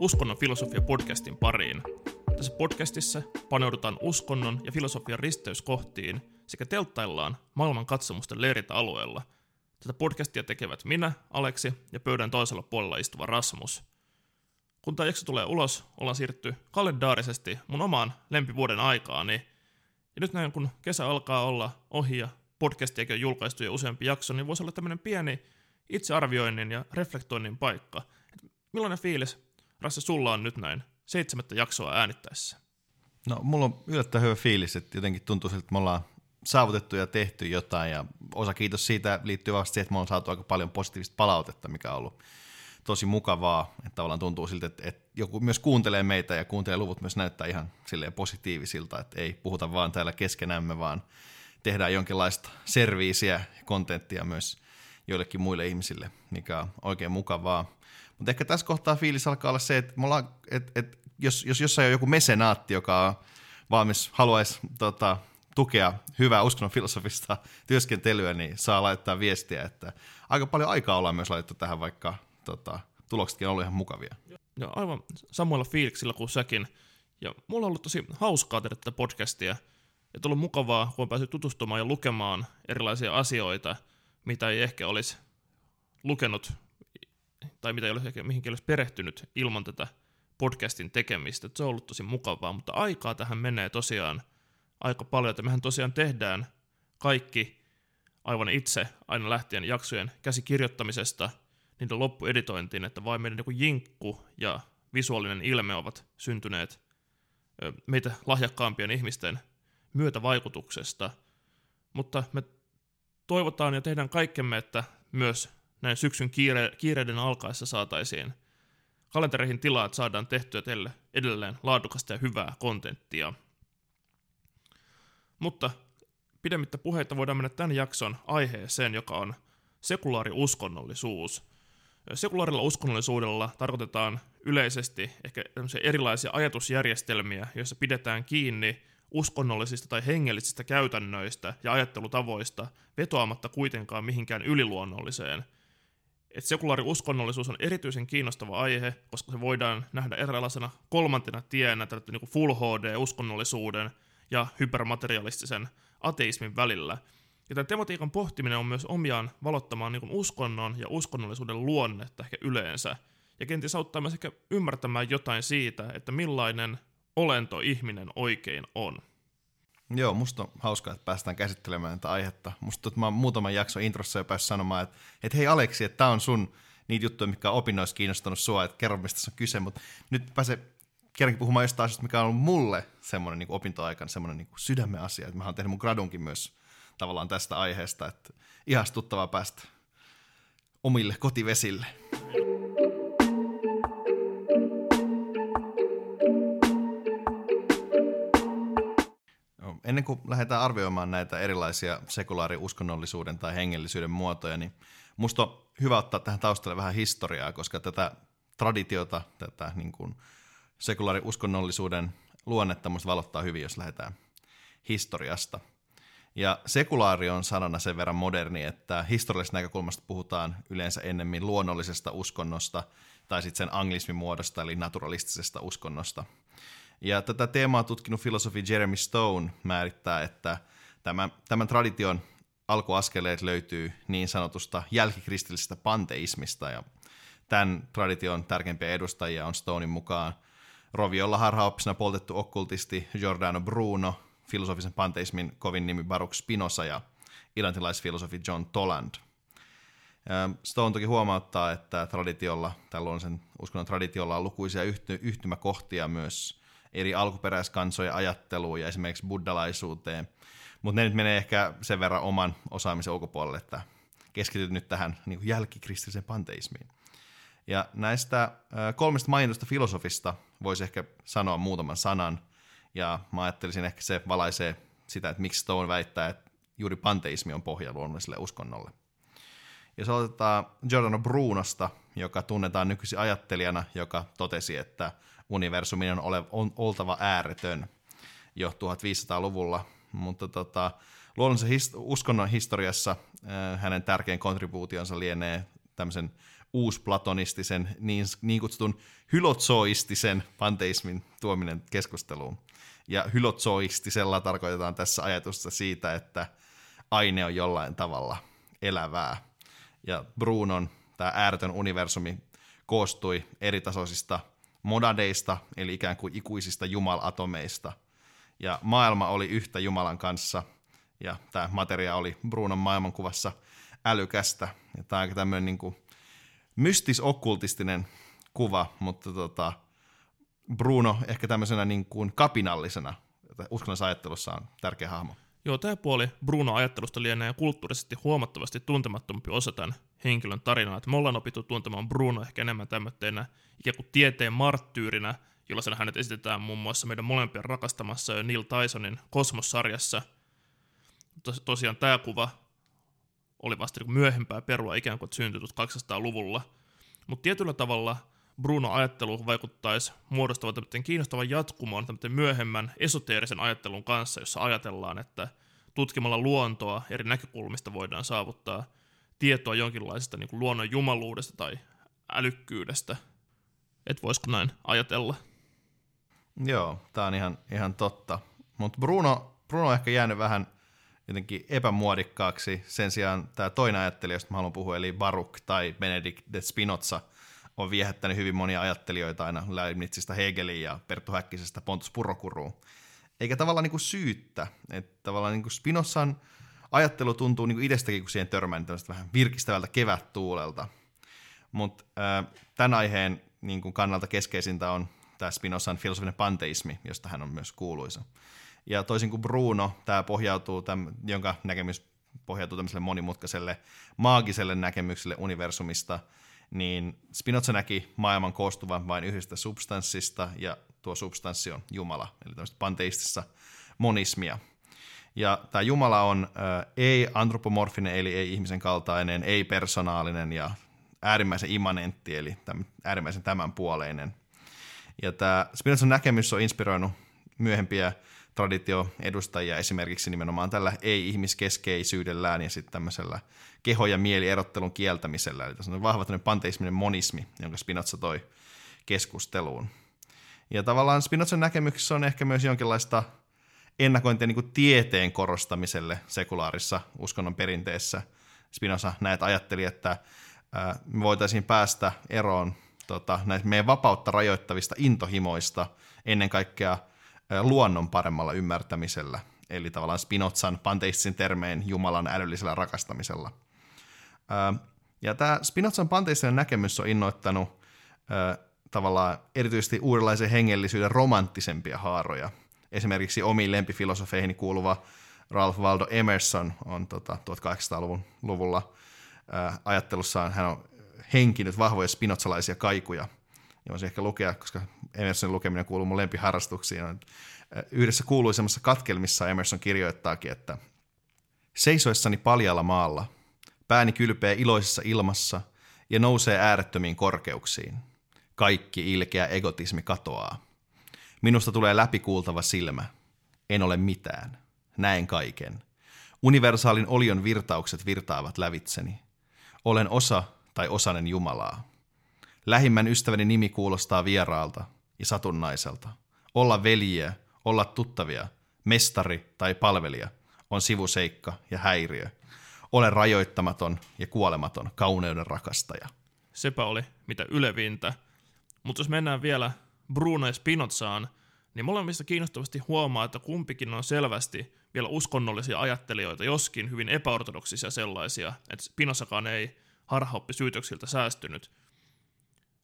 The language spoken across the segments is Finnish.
Uskonnon filosofia podcastin pariin. Tässä podcastissa paneudutaan uskonnon ja filosofian risteyskohtiin sekä telttaillaan maailman katsomusten leiriltä alueella. Tätä podcastia tekevät minä, Aleksi ja pöydän toisella puolella istuva Rasmus. Kun tämä jakso tulee ulos, ollaan siirrytty kalendaarisesti mun omaan lempivuoden aikaani. Ja nyt näin kun kesä alkaa olla ohi ja podcastiakin on julkaistu jo useampi jakso, niin voisi olla tämmöinen pieni itsearvioinnin ja reflektoinnin paikka. Millainen fiilis, Rasse, sulla on nyt näin seitsemättä jaksoa äänittäessä? No, mulla on yllättävän hyvä fiilis, että jotenkin tuntuu siltä, että me ollaan saavutettu ja tehty jotain, ja osa kiitos siitä liittyy vasta siihen, että me ollaan saatu aika paljon positiivista palautetta, mikä on ollut tosi mukavaa, että tavallaan tuntuu siltä, että, että joku myös kuuntelee meitä ja kuuntelee luvut myös näyttää ihan silleen positiivisilta, että ei puhuta vaan täällä keskenämme, vaan tehdään jonkinlaista serviisiä ja kontenttia myös joillekin muille ihmisille, mikä on oikein mukavaa. Mutta ehkä tässä kohtaa fiilis alkaa olla se, että, me ollaan, että, että jos, jos jossain on joku mesenaatti, joka on valmis, haluaisi tota, tukea hyvää uskonnon filosofista työskentelyä, niin saa laittaa viestiä, että aika paljon aikaa ollaan myös laitettu tähän, vaikka tota, tuloksetkin on ollut ihan mukavia. Ja aivan samoilla fiiliksillä kuin säkin. Ja mulla on ollut tosi hauskaa tehdä tätä podcastia. Ja tullut mukavaa, kun on päässyt tutustumaan ja lukemaan erilaisia asioita, mitä ei ehkä olisi lukenut tai mitä ei ole ehkä mihinkin olisi perehtynyt ilman tätä podcastin tekemistä. Se on ollut tosi mukavaa, mutta aikaa tähän menee tosiaan aika paljon, että mehän tosiaan tehdään kaikki aivan itse aina lähtien jaksojen käsikirjoittamisesta niiden loppueditointiin, että vain meidän joku jinkku ja visuaalinen ilme ovat syntyneet meitä lahjakkaampien ihmisten myötävaikutuksesta. Mutta me toivotaan ja tehdään kaikkemme, että myös näin syksyn kiire, kiireiden alkaessa saataisiin kalentereihin tilaa, että saadaan tehtyä teille edelleen laadukasta ja hyvää kontenttia. Mutta pidemmittä puheita voidaan mennä tämän jakson aiheeseen, joka on sekulaari uskonnollisuus. Sekulaarilla uskonnollisuudella tarkoitetaan yleisesti ehkä erilaisia ajatusjärjestelmiä, joissa pidetään kiinni uskonnollisista tai hengellisistä käytännöistä ja ajattelutavoista vetoamatta kuitenkaan mihinkään yliluonnolliseen. Et sekulaari uskonnollisuus on erityisen kiinnostava aihe, koska se voidaan nähdä erilaisena kolmantena tienä tätä niin full HD-uskonnollisuuden ja hypermaterialistisen ateismin välillä. Ja tämän tematiikan pohtiminen on myös omiaan valottamaan niin uskonnon ja uskonnollisuuden luonnetta ehkä yleensä, ja kenties auttaa myös ehkä ymmärtämään jotain siitä, että millainen olento ihminen oikein on. Joo, musta on hauskaa, että päästään käsittelemään tätä aihetta. Musta että mä oon muutaman jakson introssa jo päässyt sanomaan, että, että hei Aleksi, että tämä on sun niitä juttuja, mikä on opinnoissa kiinnostanut sua, että kerro mistä on kyse, mutta nyt pääse kerrankin puhumaan jostain asiasta, mikä on ollut mulle semmoinen niin opintoaikana semmoinen niin sydämen asia, että mä oon tehnyt mun gradunkin myös tavallaan tästä aiheesta, että ihastuttavaa päästä omille kotivesille. Ennen kuin lähdetään arvioimaan näitä erilaisia sekulaari-uskonnollisuuden tai hengellisyyden muotoja, niin musta on hyvä ottaa tähän taustalle vähän historiaa, koska tätä traditiota, tätä niin kuin sekulaari-uskonnollisuuden luonnetta musta valottaa hyvin, jos lähdetään historiasta. Ja sekulaari on sanana sen verran moderni, että historiallisesta näkökulmasta puhutaan yleensä ennemmin luonnollisesta uskonnosta tai sitten sen anglismin muodosta, eli naturalistisesta uskonnosta – ja tätä teemaa tutkinut filosofi Jeremy Stone määrittää, että tämän, tämän tradition alkuaskeleet löytyy niin sanotusta jälkikristillisestä panteismista, ja tämän tradition tärkeimpiä edustajia on Stonein mukaan Roviolla harhaoppisena poltettu okkultisti Giordano Bruno, filosofisen panteismin kovin nimi Baruch Spinoza ja ilantilaisfilosofi John Toland. Stone toki huomauttaa, että traditiolla, tällaisen uskonnon traditiolla on lukuisia yhtymäkohtia myös eri alkuperäiskansojen ajatteluun ja esimerkiksi buddhalaisuuteen. Mutta ne nyt menee ehkä sen verran oman osaamisen ulkopuolelle, että keskityt nyt tähän niin jälkikristilliseen panteismiin. Ja näistä kolmesta mainitusta filosofista voisi ehkä sanoa muutaman sanan, ja mä ajattelisin ehkä se valaisee sitä, että miksi Stone väittää, että juuri panteismi on pohja luonnolliselle uskonnolle. Jos aloitetaan Giordano Brunosta, joka tunnetaan nykyisin ajattelijana, joka totesi, että universumin on, ole, on oltava ääretön jo 1500-luvulla, mutta tota, luonnollisen his, uskonnon historiassa äh, hänen tärkein kontribuutionsa lienee tämmöisen uusplatonistisen, niin, niin kutsutun hylotsoistisen panteismin tuominen keskusteluun. Ja hylotsoistisella tarkoitetaan tässä ajatusta siitä, että aine on jollain tavalla elävää. Ja Brunon tämä ääretön universumi koostui eritasoisista modadeista, eli ikään kuin ikuisista jumalatomeista. Ja maailma oli yhtä Jumalan kanssa, ja tämä materia oli Brunon maailmankuvassa älykästä. Ja tämä on tämmöinen niin kuin mystis-okkultistinen kuva, mutta tota, Bruno ehkä tämmöisenä niin kuin kapinallisena uskonnollisessa ajattelussa on tärkeä hahmo. Joo, tämä puoli Bruno-ajattelusta lienee kulttuurisesti huomattavasti tuntemattomampi osa tämän henkilön tarinaa. Että me ollaan opittu tuntemaan Bruno ehkä enemmän tämmöisenä ikään kuin tieteen marttyyrinä, jolla hänet esitetään muun muassa meidän molempien rakastamassa Neil Tysonin Kosmos-sarjassa. Tos, tosiaan tämä kuva oli vasta niin myöhempää perua ikään kuin syntyi 200-luvulla. Mutta tietyllä tavalla Bruno-ajattelu vaikuttaisi muodostavan tämmöisen kiinnostavan jatkumoon tämmöisen myöhemmän esoteerisen ajattelun kanssa, jossa ajatellaan, että tutkimalla luontoa eri näkökulmista voidaan saavuttaa tietoa jonkinlaisesta niin luonnon jumaluudesta tai älykkyydestä. Et voisiko näin ajatella? Joo, tämä on ihan, ihan totta. Mutta Bruno, Bruno on ehkä jäänyt vähän jotenkin epämuodikkaaksi. Sen sijaan tämä toinen ajattelija, josta mä haluan puhua, eli Baruch tai Benedict de Spinoza – on viehättänyt hyvin monia ajattelijoita aina Leibnizistä Hegeliin ja Perttu Häkkisestä Pontus Purokuruun. Eikä tavallaan niin kuin syyttä, että tavallaan niin kuin Spinozan ajattelu tuntuu niin kuin itsestäkin, kun siihen törmää, niin vähän virkistävältä kevättuulelta. Mutta tämän aiheen niin kuin kannalta keskeisintä on tämä Spinozan filosofinen panteismi, josta hän on myös kuuluisa. Ja toisin kuin Bruno, tämä pohjautuu, tämän, jonka näkemys pohjautuu tämmöiselle monimutkaiselle maagiselle näkemykselle universumista – niin Spinoza näki maailman koostuvan vain yhdestä substanssista, ja tuo substanssi on Jumala, eli tämmöistä panteistista monismia. Ja tämä Jumala on äh, ei-antropomorfinen, eli ei-ihmisen kaltainen, ei-persoonaalinen ja äärimmäisen immanentti, eli täm, äärimmäisen tämänpuoleinen. Ja tämä Spinozan näkemys on inspiroinut myöhempiä traditioedustajia esimerkiksi nimenomaan tällä ei-ihmiskeskeisyydellään ja sitten tämmöisellä keho- ja mielierottelun kieltämisellä. Eli tässä on vahva panteisminen monismi, jonka Spinoza toi keskusteluun. Ja tavallaan Spinozan näkemyksessä on ehkä myös jonkinlaista ennakointia niin tieteen korostamiselle sekulaarissa uskonnon perinteessä. Spinoza näet ajatteli, että me voitaisiin päästä eroon tota, näistä meidän vapautta rajoittavista intohimoista ennen kaikkea luonnon paremmalla ymmärtämisellä, eli tavallaan Spinozan panteistin termein Jumalan älyllisellä rakastamisella. Ja tämä Spinozan panteistinen näkemys on innoittanut tavallaan erityisesti uudenlaisen hengellisyyden romanttisempia haaroja. Esimerkiksi omiin lempifilosofeihin kuuluva Ralph Waldo Emerson on tota, 1800-luvulla ajattelussaan, hän on henkinyt vahvoja spinozalaisia kaikuja – ja voisin ehkä lukea, koska Emersonin lukeminen kuuluu mun lempiharrastuksiin. Yhdessä kuuluisemmassa katkelmissa Emerson kirjoittaakin, että Seisoessani paljalla maalla, pääni kylpeä iloisessa ilmassa ja nousee äärettömiin korkeuksiin. Kaikki ilkeä egotismi katoaa. Minusta tulee läpikuultava silmä. En ole mitään. Näen kaiken. Universaalin olion virtaukset virtaavat lävitseni. Olen osa tai osanen Jumalaa. Lähimmän ystäväni nimi kuulostaa vieraalta ja satunnaiselta. Olla veljiä, olla tuttavia, mestari tai palvelija on sivuseikka ja häiriö. Ole rajoittamaton ja kuolematon kauneuden rakastaja. Sepä oli mitä ylevintä. Mutta jos mennään vielä Bruno ja Spinozaan, niin molemmista kiinnostavasti huomaa, että kumpikin on selvästi vielä uskonnollisia ajattelijoita, joskin hyvin epäortodoksisia sellaisia, että Spinozakaan ei harhaoppi syytöksiltä säästynyt.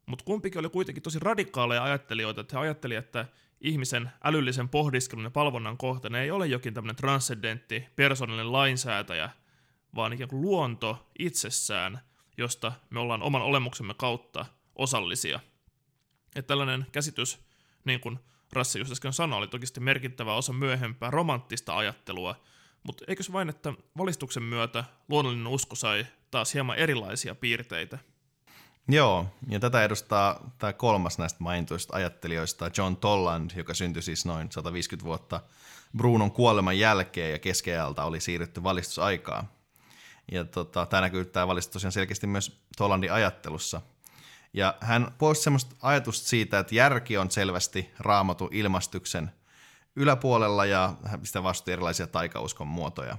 Mutta kumpikin oli kuitenkin tosi radikaaleja ajattelijoita, että he ajattelivat, että ihmisen älyllisen pohdiskelun ja palvonnan kohteena ei ole jokin tämmöinen transcendentti, persoonallinen lainsäätäjä, vaan ikään kuin luonto itsessään, josta me ollaan oman olemuksemme kautta osallisia. Että tällainen käsitys, niin kuin Rassi just äsken sanoi, oli toki merkittävä osa myöhempää romanttista ajattelua, mutta eikö vain, että valistuksen myötä luonnollinen usko sai taas hieman erilaisia piirteitä – Joo, ja tätä edustaa tämä kolmas näistä mainituista ajattelijoista, John Tolland, joka syntyi siis noin 150 vuotta Brunon kuoleman jälkeen ja keskeältä oli siirrytty valistusaikaa. Ja tota, tämä näkyy tämä valistus tosiaan selkeästi myös Tolandin ajattelussa. Ja hän poisti semmoista ajatusta siitä, että järki on selvästi raamatun ilmastuksen yläpuolella ja hän pistää vastu erilaisia taikauskon muotoja.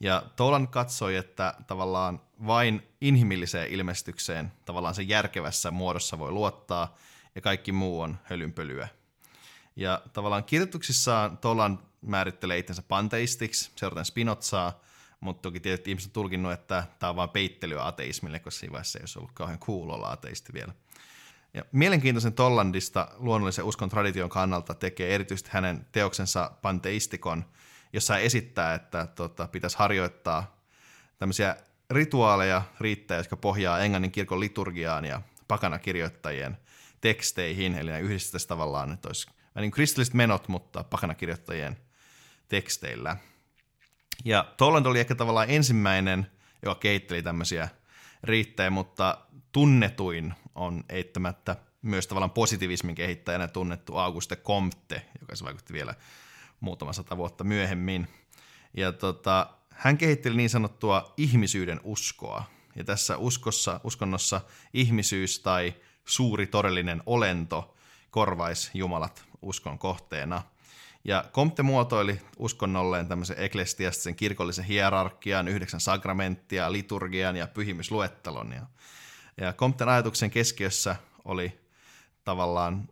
Ja Tolan katsoi, että tavallaan vain inhimilliseen ilmestykseen tavallaan sen järkevässä muodossa voi luottaa ja kaikki muu on hölynpölyä. Ja tavallaan kirjoituksissaan Tolan määrittelee itsensä panteistiksi, seuraten Spinozaa, mutta toki tietysti ihmiset on tulkinnut, että tämä on vain peittelyä ateismille, koska siinä vaiheessa ei olisi ollut kauhean cool ateisti vielä. Ja mielenkiintoisen Tollandista luonnollisen uskon tradition kannalta tekee erityisesti hänen teoksensa Panteistikon, jossa esittää, että tota, pitäisi harjoittaa tämmöisiä rituaaleja riittää, jotka pohjaa englannin kirkon liturgiaan ja pakanakirjoittajien teksteihin, eli ne yhdistettäisiin tavallaan, että olisi niin kristilliset menot, mutta pakanakirjoittajien teksteillä. Ja Toland oli ehkä tavallaan ensimmäinen, joka kehitteli tämmöisiä riittejä, mutta tunnetuin on eittämättä myös tavallaan positivismin kehittäjänä tunnettu Auguste Comte, joka se vaikutti vielä muutama sata vuotta myöhemmin. Ja tota, hän kehitteli niin sanottua ihmisyyden uskoa. Ja tässä uskossa, uskonnossa ihmisyys tai suuri todellinen olento korvaisi Jumalat uskon kohteena. Ja Comte muotoili uskonnolleen tämmöisen eklestiastisen kirkollisen hierarkian, yhdeksän sakramenttia, liturgian ja pyhimysluettelon. Ja, Comten ajatuksen keskiössä oli tavallaan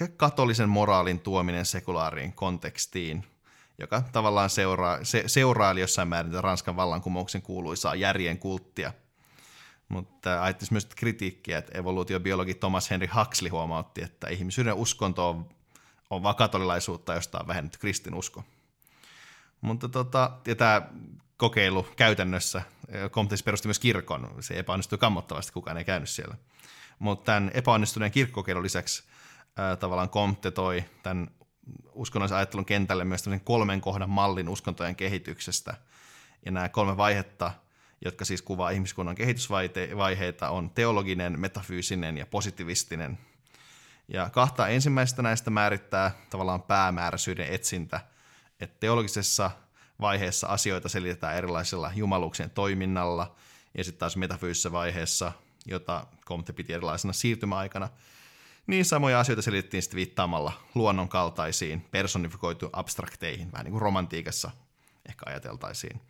ehkä katolisen moraalin tuominen sekulaariin kontekstiin, joka tavallaan seuraa, se, seuraili jossain määrin Ranskan vallankumouksen kuuluisaa järjen kulttia. Mutta ajattisi myös kritiikkiä, että evoluutiobiologi Thomas Henry Huxley huomautti, että ihmisyyden uskonto on, on vaan katolilaisuutta, josta on vähennetty kristinusko. Mutta tota, ja tämä kokeilu käytännössä, Comte perusti myös kirkon, se epäonnistui kammottavasti, kukaan ei käynyt siellä. Mutta tämän epäonnistuneen kirkkokokeilun lisäksi tavallaan Comte toi tämän uskonnollisen ajattelun kentälle myös kolmen kohdan mallin uskontojen kehityksestä. Ja nämä kolme vaihetta, jotka siis kuvaa ihmiskunnan kehitysvaiheita, on teologinen, metafyysinen ja positivistinen. Ja kahta ensimmäistä näistä määrittää tavallaan päämääräisyyden etsintä, että teologisessa vaiheessa asioita selitetään erilaisilla jumaluuksien toiminnalla, ja sitten taas metafyysisessä vaiheessa, jota Comte piti erilaisena siirtymäaikana, niin samoja asioita selitettiin sitten viittaamalla luonnon kaltaisiin, personifikoitu abstrakteihin, vähän niin kuin romantiikassa ehkä ajateltaisiin.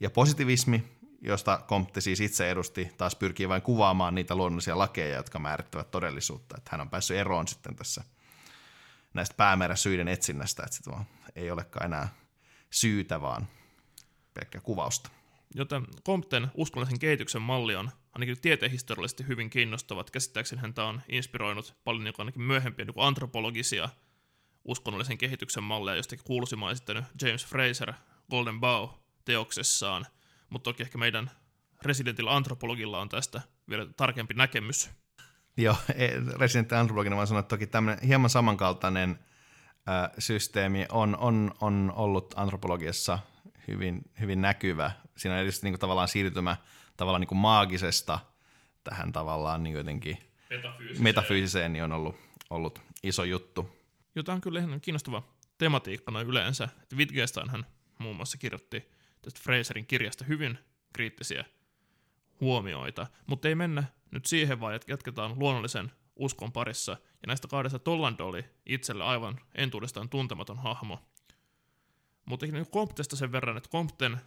Ja positivismi, josta Comte siis itse edusti, taas pyrkii vain kuvaamaan niitä luonnollisia lakeja, jotka määrittävät todellisuutta. Että hän on päässyt eroon sitten tässä näistä päämääräsyiden etsinnästä, että se ei olekaan enää syytä, vaan pelkkä kuvausta. Joten Compten uskonnollisen kehityksen malli on ainakin tietehistoriallisesti hyvin kiinnostavat. Käsittääkseni häntä on inspiroinut paljon niin ainakin myöhempiä niin antropologisia uskonnollisen kehityksen malleja, josta kuuluisimman esittänyt James Fraser Golden Bow teoksessaan, mutta toki ehkä meidän residentillä antropologilla on tästä vielä tarkempi näkemys. Joo, e, residentti antropologina vaan sanoa, että toki tämmöinen hieman samankaltainen systeemi on, on, on ollut antropologiassa hyvin, hyvin näkyvä. Siinä on erityisesti niin tavallaan siirtymä tavallaan niin kuin maagisesta tähän tavallaan niin jotenkin metafyysiseen, metafyysiseen niin on ollut, ollut iso juttu. Jota on kyllä ihan kiinnostava tematiikka noin yleensä. Wittgenstein hän muun muassa kirjoitti tästä Fraserin kirjasta hyvin kriittisiä huomioita, mutta ei mennä nyt siihen, vaan jatketaan luonnollisen uskon parissa. Ja näistä kahdesta Tolland oli itselle aivan entuudestaan tuntematon hahmo. Mutta niin Comptesta sen verran, että Compten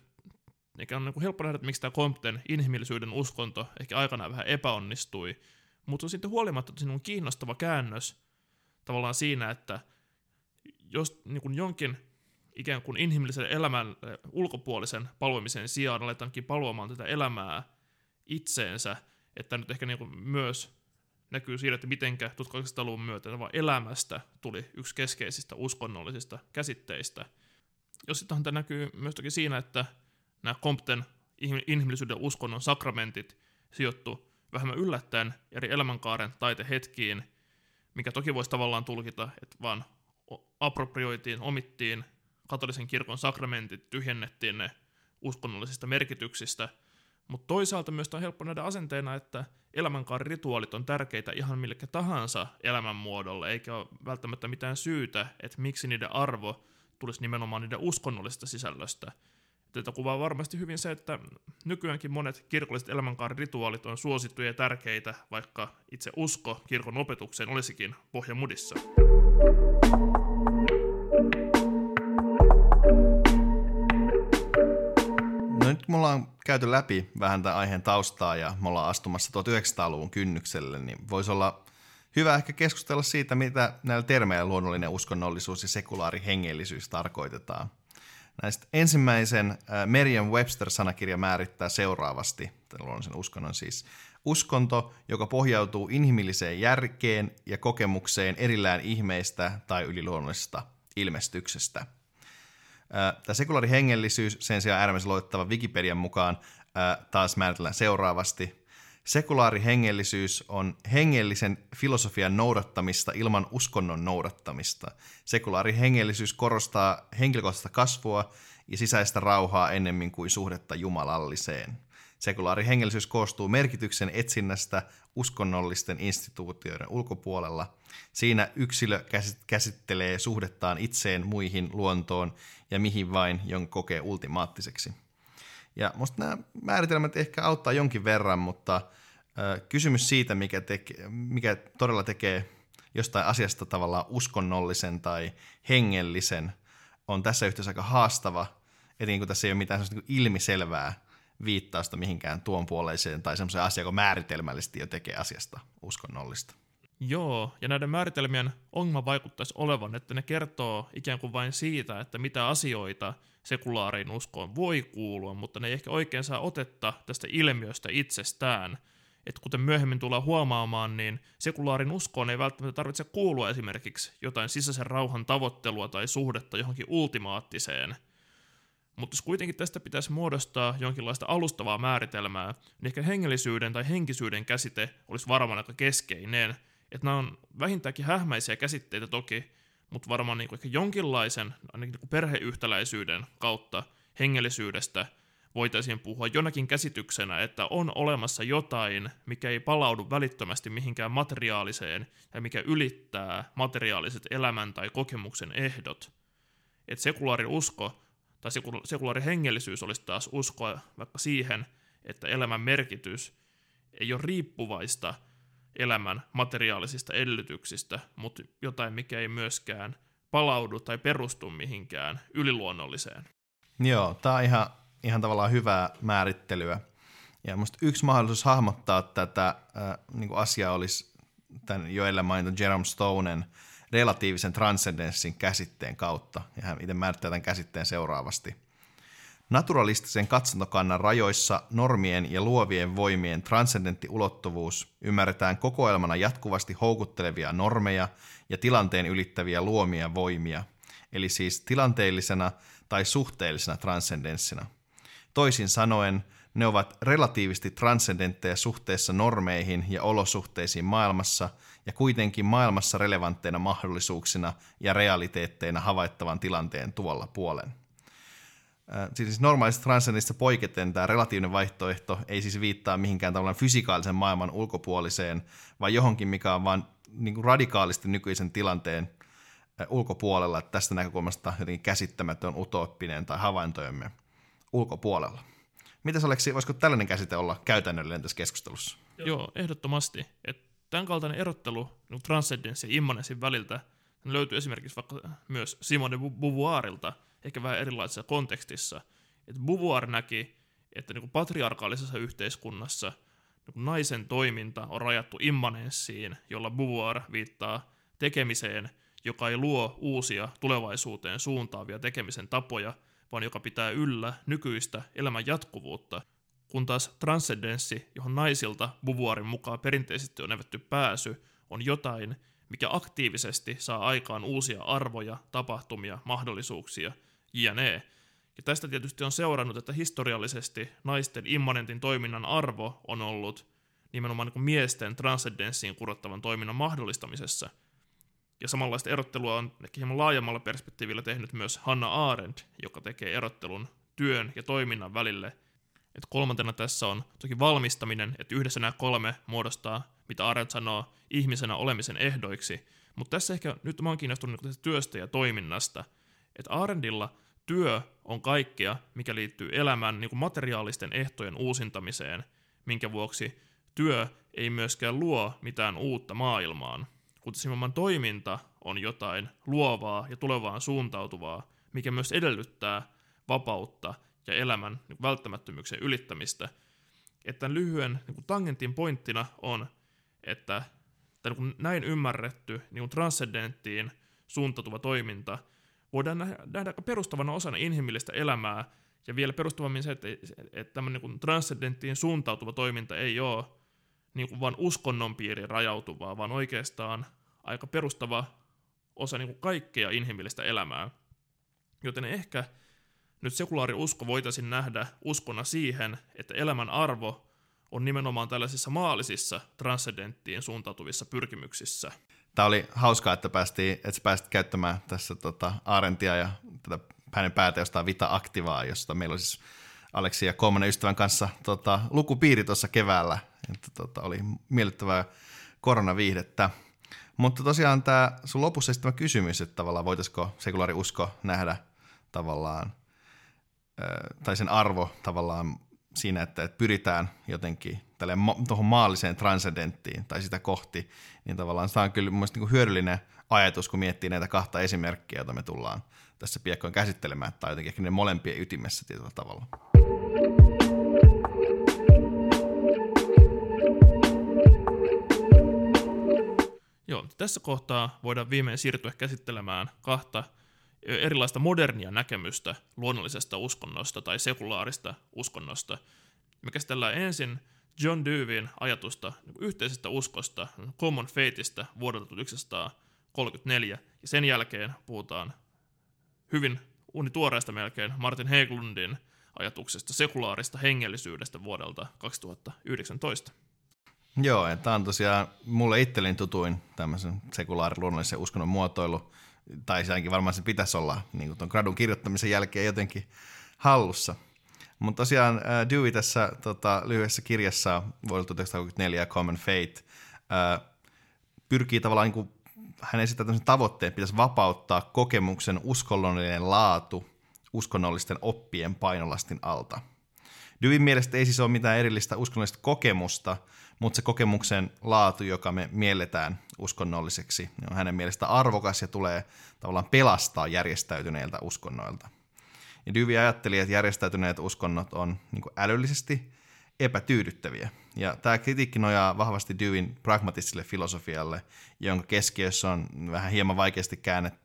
eikä on niin helppo nähdä, että miksi tämä Compten inhimillisyyden uskonto ehkä aikanaan vähän epäonnistui, mutta on sitten huolimatta on kiinnostava käännös tavallaan siinä, että jos niin kuin jonkin ikään kuin inhimillisen elämän ulkopuolisen palvomisen sijaan aletaankin palvomaan tätä elämää itseensä, että nyt ehkä niin kuin myös näkyy siinä, että mitenkä 1800-luvun myötä elämästä tuli yksi keskeisistä uskonnollisista käsitteistä. Jos sitten tämä näkyy myös toki siinä, että nämä Compten inhimillisyyden uskonnon sakramentit sijoittu vähemmän yllättäen eri elämänkaaren taitehetkiin, mikä toki voisi tavallaan tulkita, että vaan aproprioitiin, omittiin katolisen kirkon sakramentit, tyhjennettiin ne uskonnollisista merkityksistä, mutta toisaalta myös on helppo nähdä asenteena, että elämänkaari-rituaalit on tärkeitä ihan millekä tahansa elämänmuodolle, eikä ole välttämättä mitään syytä, että miksi niiden arvo tulisi nimenomaan niiden uskonnollisesta sisällöstä. Tätä kuvaa varmasti hyvin se, että nykyäänkin monet kirkolliset elämänkaarirituaalit on suosittuja ja tärkeitä, vaikka itse usko kirkon opetukseen olisikin pohjamudissa. No nyt me ollaan käyty läpi vähän tämän aiheen taustaa ja me ollaan astumassa 1900-luvun kynnykselle, niin voisi olla hyvä ehkä keskustella siitä, mitä näillä termeillä luonnollinen uskonnollisuus ja sekulaari hengellisyys tarkoitetaan. Näistä ensimmäisen Merriam-Webster-sanakirja määrittää seuraavasti, luonnollisen uskonnon siis, uskonto, joka pohjautuu inhimilliseen järkeen ja kokemukseen erillään ihmeistä tai yliluonnollisesta ilmestyksestä. Tämä sekulaari hengellisyys, sen sijaan äärimmäisen luotettava Wikipedian mukaan, taas määritellään seuraavasti. Sekulaari hengellisyys on hengellisen filosofian noudattamista ilman uskonnon noudattamista. Sekulaari hengellisyys korostaa henkilökohtaista kasvua ja sisäistä rauhaa ennemmin kuin suhdetta jumalalliseen. Sekulaari hengellisyys koostuu merkityksen etsinnästä uskonnollisten instituutioiden ulkopuolella. Siinä yksilö käsittelee suhdettaan itseen, muihin, luontoon ja mihin vain, jonka kokee ultimaattiseksi. Ja musta nämä määritelmät ehkä auttaa jonkin verran, mutta kysymys siitä, mikä, teke, mikä todella tekee jostain asiasta tavallaan uskonnollisen tai hengellisen, on tässä yhteydessä aika haastava, etenkin kun tässä ei ole mitään niin ilmiselvää viittausta mihinkään tuon puoleiseen tai semmoiseen asiaan, joka määritelmällisesti jo tekee asiasta uskonnollista. Joo, ja näiden määritelmien ongelma vaikuttaisi olevan, että ne kertoo ikään kuin vain siitä, että mitä asioita sekulaariin uskoon voi kuulua, mutta ne ei ehkä oikein saa otetta tästä ilmiöstä itsestään. Et kuten myöhemmin tullaan huomaamaan, niin sekulaarin uskoon ei välttämättä tarvitse kuulua esimerkiksi jotain sisäisen rauhan tavoittelua tai suhdetta johonkin ultimaattiseen – mutta jos kuitenkin tästä pitäisi muodostaa jonkinlaista alustavaa määritelmää, niin ehkä hengellisyyden tai henkisyyden käsite olisi varmaan aika keskeinen. Että nämä on vähintäänkin hähmäisiä käsitteitä toki, mutta varmaan niin kuin ehkä jonkinlaisen ainakin niin kuin perheyhtäläisyyden kautta hengellisyydestä voitaisiin puhua jonakin käsityksenä, että on olemassa jotain, mikä ei palaudu välittömästi mihinkään materiaaliseen ja mikä ylittää materiaaliset elämän tai kokemuksen ehdot. Että sekulaari usko tai sekulaari hengellisyys olisi taas uskoa vaikka siihen, että elämän merkitys ei ole riippuvaista elämän materiaalisista edellytyksistä, mutta jotain, mikä ei myöskään palaudu tai perustu mihinkään yliluonnolliseen. Joo, tämä on ihan, ihan tavallaan hyvää määrittelyä. Ja musta yksi mahdollisuus hahmottaa tätä äh, niin asiaa olisi tämän jo edellä mainitun Jerome Stonen – relatiivisen transcendenssin käsitteen kautta, ja hän itse määrittää tämän käsitteen seuraavasti. Naturalistisen katsontokannan rajoissa normien ja luovien voimien transcendentti ulottuvuus ymmärretään kokoelmana jatkuvasti houkuttelevia normeja ja tilanteen ylittäviä luomia voimia, eli siis tilanteellisena tai suhteellisena transcendenssina. Toisin sanoen, ne ovat relatiivisesti transcendentteja suhteessa normeihin ja olosuhteisiin maailmassa ja kuitenkin maailmassa relevantteina mahdollisuuksina ja realiteetteina havaittavan tilanteen tuolla puolen. Siis normaalista transcendentista poiketen tämä relatiivinen vaihtoehto ei siis viittaa mihinkään tavallaan fysikaalisen maailman ulkopuoliseen, vaan johonkin, mikä on vain niin kuin radikaalisti nykyisen tilanteen ulkopuolella, että tästä näkökulmasta jotenkin käsittämätön, utooppinen tai havaintojemme ulkopuolella. Mitäs Aleksi, voisiko tällainen käsite olla käytännöllinen tässä keskustelussa? Joo, ehdottomasti. Et tämän kaltainen erottelu niin transcendenssin ja immanenssin väliltä löytyy esimerkiksi vaikka myös Simone Beauvoirilta, ehkä vähän erilaisessa kontekstissa. Et Beauvoir näki, että niin kuin patriarkaalisessa yhteiskunnassa niin naisen toiminta on rajattu immanenssiin, jolla Beauvoir viittaa tekemiseen, joka ei luo uusia tulevaisuuteen suuntaavia tekemisen tapoja – vaan joka pitää yllä nykyistä elämän jatkuvuutta, kun taas transcendenssi, johon naisilta Buvuarin mukaan perinteisesti on evetty pääsy, on jotain, mikä aktiivisesti saa aikaan uusia arvoja, tapahtumia, mahdollisuuksia, jne. Ja tästä tietysti on seurannut, että historiallisesti naisten immanentin toiminnan arvo on ollut nimenomaan niin miesten transcendenssiin kurottavan toiminnan mahdollistamisessa – ja samanlaista erottelua on ehkä hieman laajemmalla perspektiivillä tehnyt myös Hanna Arendt, joka tekee erottelun työn ja toiminnan välille. Et kolmantena tässä on toki valmistaminen, että yhdessä nämä kolme muodostaa, mitä Arendt sanoo, ihmisenä olemisen ehdoiksi. Mutta tässä ehkä nyt mä oon kiinnostunut tästä työstä ja toiminnasta. Että Arendtilla työ on kaikkea, mikä liittyy elämän niin kuin materiaalisten ehtojen uusintamiseen, minkä vuoksi työ ei myöskään luo mitään uutta maailmaan, kuten nimenomaan toiminta on jotain luovaa ja tulevaan suuntautuvaa, mikä myös edellyttää vapautta ja elämän niin välttämättömyyksien ylittämistä. Että tämän lyhyen niin kuin tangentin pointtina on, että tai niin näin ymmärretty niin kuin transcendenttiin suuntautuva toiminta voidaan nähdä, nähdä perustavana osana inhimillistä elämää, ja vielä perustavammin se, että, että tämmöinen niin transcendenttiin suuntautuva toiminta ei ole niin kuin vain uskonnon piiriin rajautuvaa, vaan oikeastaan aika perustava osa niin kuin kaikkea inhimillistä elämää. Joten ehkä nyt sekulaari usko voitaisiin nähdä uskona siihen, että elämän arvo on nimenomaan tällaisissa maallisissa transcendenttiin suuntautuvissa pyrkimyksissä. Tämä oli hauskaa, että, päästiin, että sä pääsit käyttämään tässä tota Arentia ja tätä hänen päätä jostain Vita Aktivaa, josta meillä oli siis Aleksi ja kolmannen ystävän kanssa tota, lukupiiri tuossa keväällä. Että, tota, oli miellyttävää koronaviihdettä. Mutta tosiaan tämä sun lopussa esittämä kysymys, että tavallaan voitaisiko sekulaari usko nähdä tavallaan, tai sen arvo tavallaan siinä, että, pyritään jotenkin tälle tuohon maalliseen transcendenttiin tai sitä kohti, niin tavallaan tämä on kyllä mun niin hyödyllinen ajatus, kun miettii näitä kahta esimerkkiä, joita me tullaan tässä piekkoin käsittelemään, tai jotenkin ne molempien ytimessä tietyllä tavalla. Joo, tässä kohtaa voidaan viimein siirtyä käsittelemään kahta erilaista modernia näkemystä luonnollisesta uskonnosta tai sekulaarista uskonnosta. Me käsitellään ensin John Dewin ajatusta yhteisestä uskosta, Common Fateista vuodelta 1934, ja sen jälkeen puhutaan hyvin unituoreesta melkein Martin Heglundin ajatuksesta sekulaarista hengellisyydestä vuodelta 2019. Joo, ja tämä on tosiaan mulle itselleni tutuin tämmöisen sekulaariluonnollisen uskonnon muotoilu, tai ainakin varmaan se pitäisi olla niin tuon gradun kirjoittamisen jälkeen jotenkin hallussa. Mutta tosiaan äh, Dewey tässä tota, lyhyessä kirjassa vuodelta 1934 Common Fate äh, pyrkii tavallaan niin kuin, hän esittää tämmöisen tavoitteen, pitäisi vapauttaa kokemuksen uskonnollinen laatu uskonnollisten oppien painolastin alta. Dewin mielestä ei siis ole mitään erillistä uskonnollista kokemusta, mutta se kokemuksen laatu, joka me mielletään uskonnolliseksi, on hänen mielestä arvokas ja tulee tavallaan pelastaa järjestäytyneiltä uskonnoilta. Ja Dyvi ajatteli, että järjestäytyneet uskonnot on niin älyllisesti epätyydyttäviä. Ja tämä kritiikki nojaa vahvasti Dewin pragmatistiselle filosofialle, jonka keskiössä on vähän hieman vaikeasti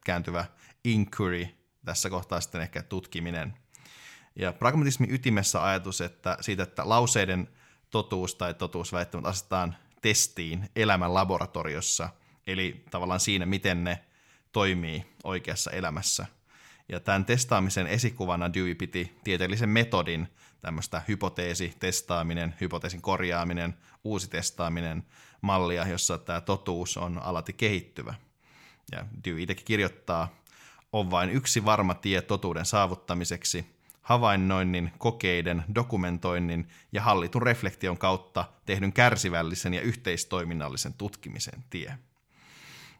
kääntyvä inquiry, tässä kohtaa sitten ehkä tutkiminen. Ja pragmatismin ytimessä ajatus että siitä, että lauseiden totuus tai totuusväittämät asetetaan testiin elämän laboratoriossa, eli tavallaan siinä, miten ne toimii oikeassa elämässä. Ja tämän testaamisen esikuvana Dewey piti tieteellisen metodin, tämmöistä hypoteesi, testaaminen, hypoteesin korjaaminen, uusi testaaminen, mallia, jossa tämä totuus on alati kehittyvä. Ja Dewey itsekin kirjoittaa, on vain yksi varma tie totuuden saavuttamiseksi, havainnoinnin, kokeiden, dokumentoinnin ja hallitun reflektion kautta tehdyn kärsivällisen ja yhteistoiminnallisen tutkimisen tie.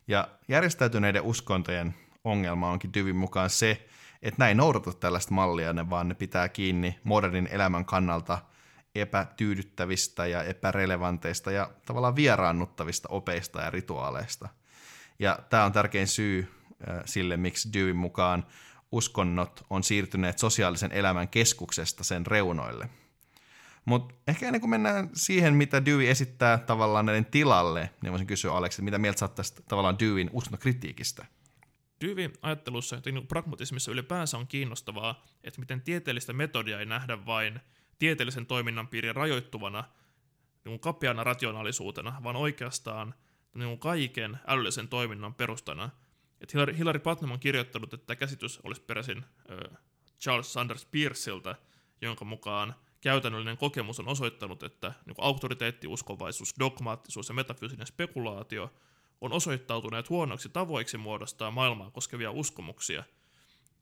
Ja järjestäytyneiden uskontojen ongelma onkin Dyvin mukaan se, että näin noudata tällaista mallia, vaan ne pitää kiinni modernin elämän kannalta epätyydyttävistä ja epärelevanteista ja tavallaan vieraannuttavista opeista ja rituaaleista. Ja tämä on tärkein syy äh, sille, miksi Dewin mukaan uskonnot on siirtyneet sosiaalisen elämän keskuksesta sen reunoille. Mutta ehkä ennen kuin mennään siihen, mitä Dewey esittää tavallaan näiden tilalle, niin voisin kysyä Aleksi, mitä mieltä sä tästä tavallaan Deweyn uskonnonkritiikistä? Dewey ajattelussa ja pragmatismissa ylipäänsä on kiinnostavaa, että miten tieteellistä metodia ei nähdä vain tieteellisen toiminnan piirin rajoittuvana niin kapeana rationaalisuutena, vaan oikeastaan niin kaiken älyllisen toiminnan perustana – et Hillary, Hillary Putnam on kirjoittanut, että tämä käsitys olisi peräisin Charles Sanders Peirsiltä, jonka mukaan käytännöllinen kokemus on osoittanut, että niin auktoriteettiuskovaisuus, dogmaattisuus ja metafyysinen spekulaatio on osoittautuneet huonoiksi tavoiksi muodostaa maailmaa koskevia uskomuksia,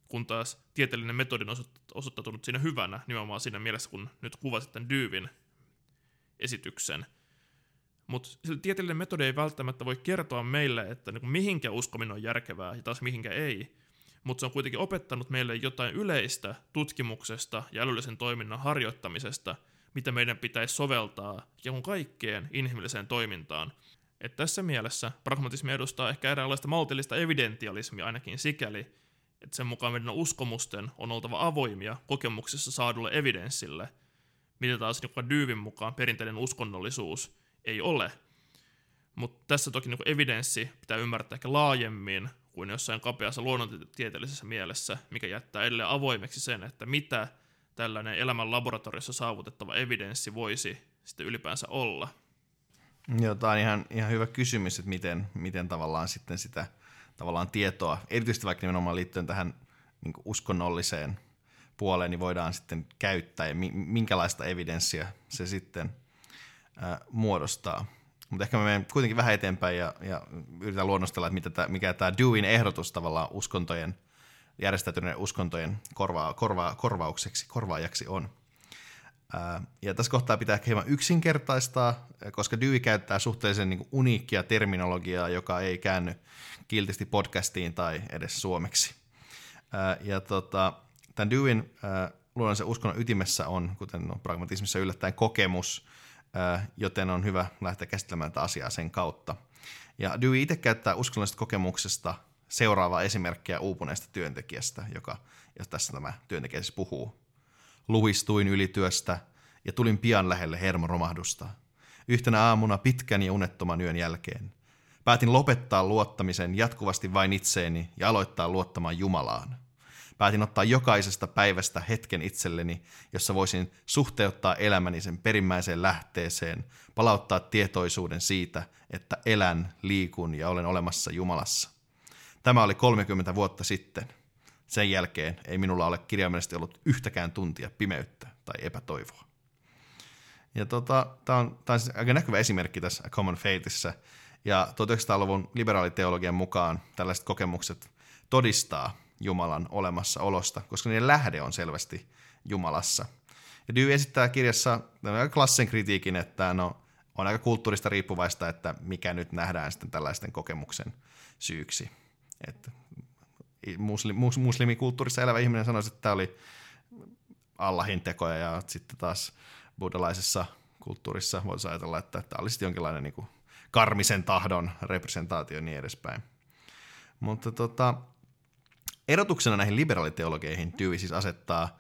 kun taas tieteellinen metodi on osoittautunut siinä hyvänä, nimenomaan siinä mielessä, kun nyt kuvasit tämän Dyvin esityksen – mutta tieteellinen metodi ei välttämättä voi kertoa meille, että niin mihinkä uskominen on järkevää ja taas mihinkä ei, mutta se on kuitenkin opettanut meille jotain yleistä tutkimuksesta ja älyllisen toiminnan harjoittamisesta, mitä meidän pitäisi soveltaa ja kaikkeen inhimilliseen toimintaan. Et tässä mielessä pragmatismi edustaa ehkä eräänlaista maltillista evidentialismia ainakin sikäli, että sen mukaan meidän uskomusten on oltava avoimia kokemuksessa saadulle evidenssille, mitä taas joka Dyyvin mukaan perinteinen uskonnollisuus ei ole. Mutta tässä toki niin evidenssi pitää ymmärtää ehkä laajemmin kuin jossain kapeassa luonnontieteellisessä mielessä, mikä jättää edelleen avoimeksi sen, että mitä tällainen elämän laboratoriossa saavutettava evidenssi voisi sitten ylipäänsä olla. Joo, tämä on ihan, ihan hyvä kysymys, että miten, miten tavallaan sitten sitä tavallaan tietoa, erityisesti vaikka nimenomaan liittyen tähän niin uskonnolliseen puoleen, niin voidaan sitten käyttää ja minkälaista evidenssiä se sitten ää, muodostaa. Mutta ehkä mä menen kuitenkin vähän eteenpäin ja, ja yritän luonnostella, että mitä tää, mikä tämä Dewin ehdotus tavallaan uskontojen, järjestäytyneiden uskontojen korva, korva, korvaukseksi, korvaajaksi on. Ja tässä kohtaa pitää ehkä hieman yksinkertaistaa, koska Dewey käyttää suhteellisen niin uniikkia terminologiaa, joka ei käänny kiltisti podcastiin tai edes suomeksi. Ja tota, tämän Deweyn luonnollisen uskonnon ytimessä on, kuten no, pragmatismissa yllättäen, kokemus – joten on hyvä lähteä käsittelemään tätä asiaa sen kautta. Ja Dewey itse käyttää uskonnollisesta kokemuksesta seuraavaa esimerkkiä uupuneesta työntekijästä, joka, ja tässä tämä työntekijä siis puhuu. Luhistuin ylityöstä ja tulin pian lähelle hermoromahdusta. Yhtenä aamuna pitkän ja unettoman yön jälkeen. Päätin lopettaa luottamisen jatkuvasti vain itseeni ja aloittaa luottamaan Jumalaan. Päätin ottaa jokaisesta päivästä hetken itselleni, jossa voisin suhteuttaa elämäni sen perimmäiseen lähteeseen, palauttaa tietoisuuden siitä, että elän, liikun ja olen olemassa Jumalassa. Tämä oli 30 vuotta sitten. Sen jälkeen ei minulla ole kirjaimellisesti ollut yhtäkään tuntia pimeyttä tai epätoivoa. Ja tota, tämä on, tää on siis aika näkyvä esimerkki tässä Common Faithissa. Ja 1900-luvun liberaaliteologian mukaan tällaiset kokemukset todistaa Jumalan olemassaolosta, koska niiden lähde on selvästi Jumalassa. Ja Dewey esittää kirjassa klassisen kritiikin, että no, on aika kulttuurista riippuvaista, että mikä nyt nähdään sitten tällaisten kokemuksen syyksi. Että muslim, mus, muslimikulttuurissa elävä ihminen sanoisi, että tämä oli Allahin tekoja ja sitten taas buddhalaisessa kulttuurissa voisi ajatella, että tämä olisi jonkinlainen niin karmisen tahdon representaatio ja niin edespäin. Mutta tota, Erotuksena näihin liberaaliteologeihin Dewey siis asettaa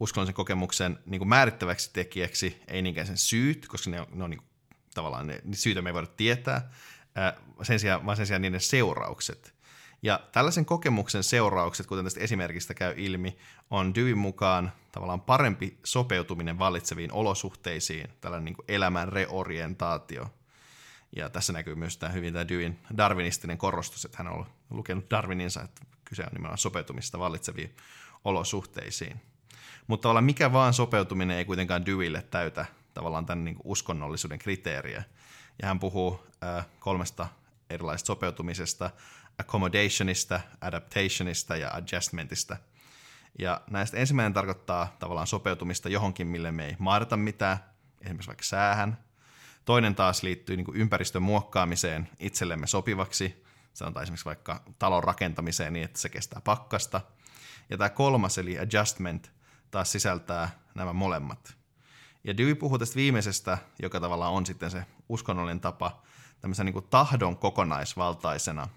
uskonnollisen kokemuksen niin kuin määrittäväksi tekijäksi, ei niinkään sen syyt, koska ne on, ne on niin kuin, tavallaan ne, ne syytä me ei voida tietää, ää, sen sijaan, vaan sen sijaan niiden seuraukset. Ja tällaisen kokemuksen seuraukset, kuten tästä esimerkistä käy ilmi, on Dewey mukaan tavallaan parempi sopeutuminen vallitseviin olosuhteisiin, tällainen niin kuin elämän reorientaatio. Ja tässä näkyy myös tämä hyvin tämä Deweyn darwinistinen korostus, että hän on lukenut Darwininsa, että kyse on nimenomaan sopeutumista vallitseviin olosuhteisiin. Mutta tavallaan mikä vaan sopeutuminen ei kuitenkaan Deweylle täytä tavallaan tämän niin uskonnollisuuden kriteeriä. Ja hän puhuu äh, kolmesta erilaisesta sopeutumisesta, accommodationista, adaptationista ja adjustmentista. Ja näistä ensimmäinen tarkoittaa tavallaan sopeutumista johonkin, mille me ei mahdota mitään, esimerkiksi vaikka säähän. Toinen taas liittyy niin ympäristön muokkaamiseen itsellemme sopivaksi, sanotaan esimerkiksi vaikka talon rakentamiseen niin, että se kestää pakkasta. Ja tämä kolmas, eli adjustment, taas sisältää nämä molemmat. Ja Dewey puhuu tästä viimeisestä, joka tavallaan on sitten se uskonnollinen tapa, tämmöisen niin tahdon kokonaisvaltaisena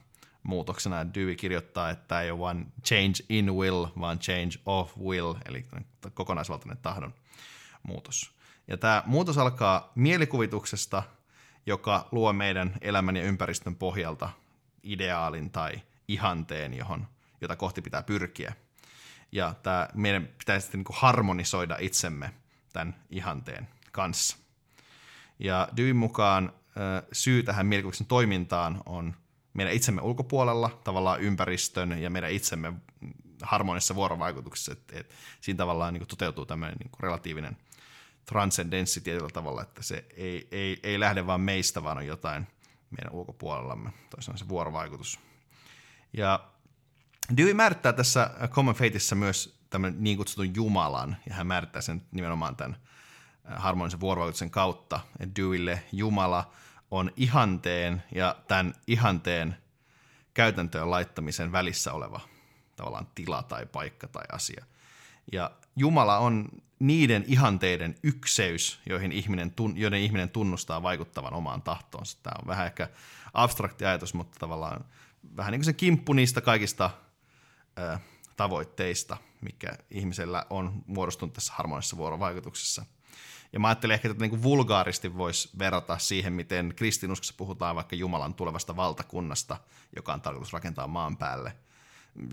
muutoksena. Dewey kirjoittaa, että tämä ei ole vain change in will, vaan change of will, eli kokonaisvaltainen tahdon muutos. Ja tämä muutos alkaa mielikuvituksesta, joka luo meidän elämän ja ympäristön pohjalta ideaalin tai ihanteen, johon, jota kohti pitää pyrkiä. Ja tämä, meidän pitää sitten niin harmonisoida itsemme tämän ihanteen kanssa. Ja Dewin mukaan syy tähän mielikuvituksen toimintaan on meidän itsemme ulkopuolella, tavallaan ympäristön ja meidän itsemme harmonissa vuorovaikutuksessa, että, että siinä tavallaan niin toteutuu tämmöinen niin relatiivinen transcendenssi tietyllä tavalla, että se ei, ei, ei lähde vaan meistä, vaan on jotain meidän ulkopuolellamme, toisaalta se vuorovaikutus. Ja Dewey määrittää tässä Common Faithissa myös tämän niin kutsutun Jumalan, ja hän määrittää sen nimenomaan tämän äh, harmonisen vuorovaikutuksen kautta. että Deweylle Jumala on ihanteen ja tämän ihanteen käytäntöön laittamisen välissä oleva tavallaan tila tai paikka tai asia. Ja Jumala on niiden ihanteiden ykseys, joihin ihminen, joiden ihminen tunnustaa vaikuttavan omaan tahtoonsa. Tämä on vähän ehkä abstrakti ajatus, mutta tavallaan vähän niin kuin se kimppu niistä kaikista ö, tavoitteista, mikä ihmisellä on muodostunut tässä harmonisessa vuorovaikutuksessa. Ja mä ajattelin ehkä, että niin kuin vulgaaristi voisi verrata siihen, miten kristinuskossa puhutaan vaikka Jumalan tulevasta valtakunnasta, joka on tarkoitus rakentaa maan päälle.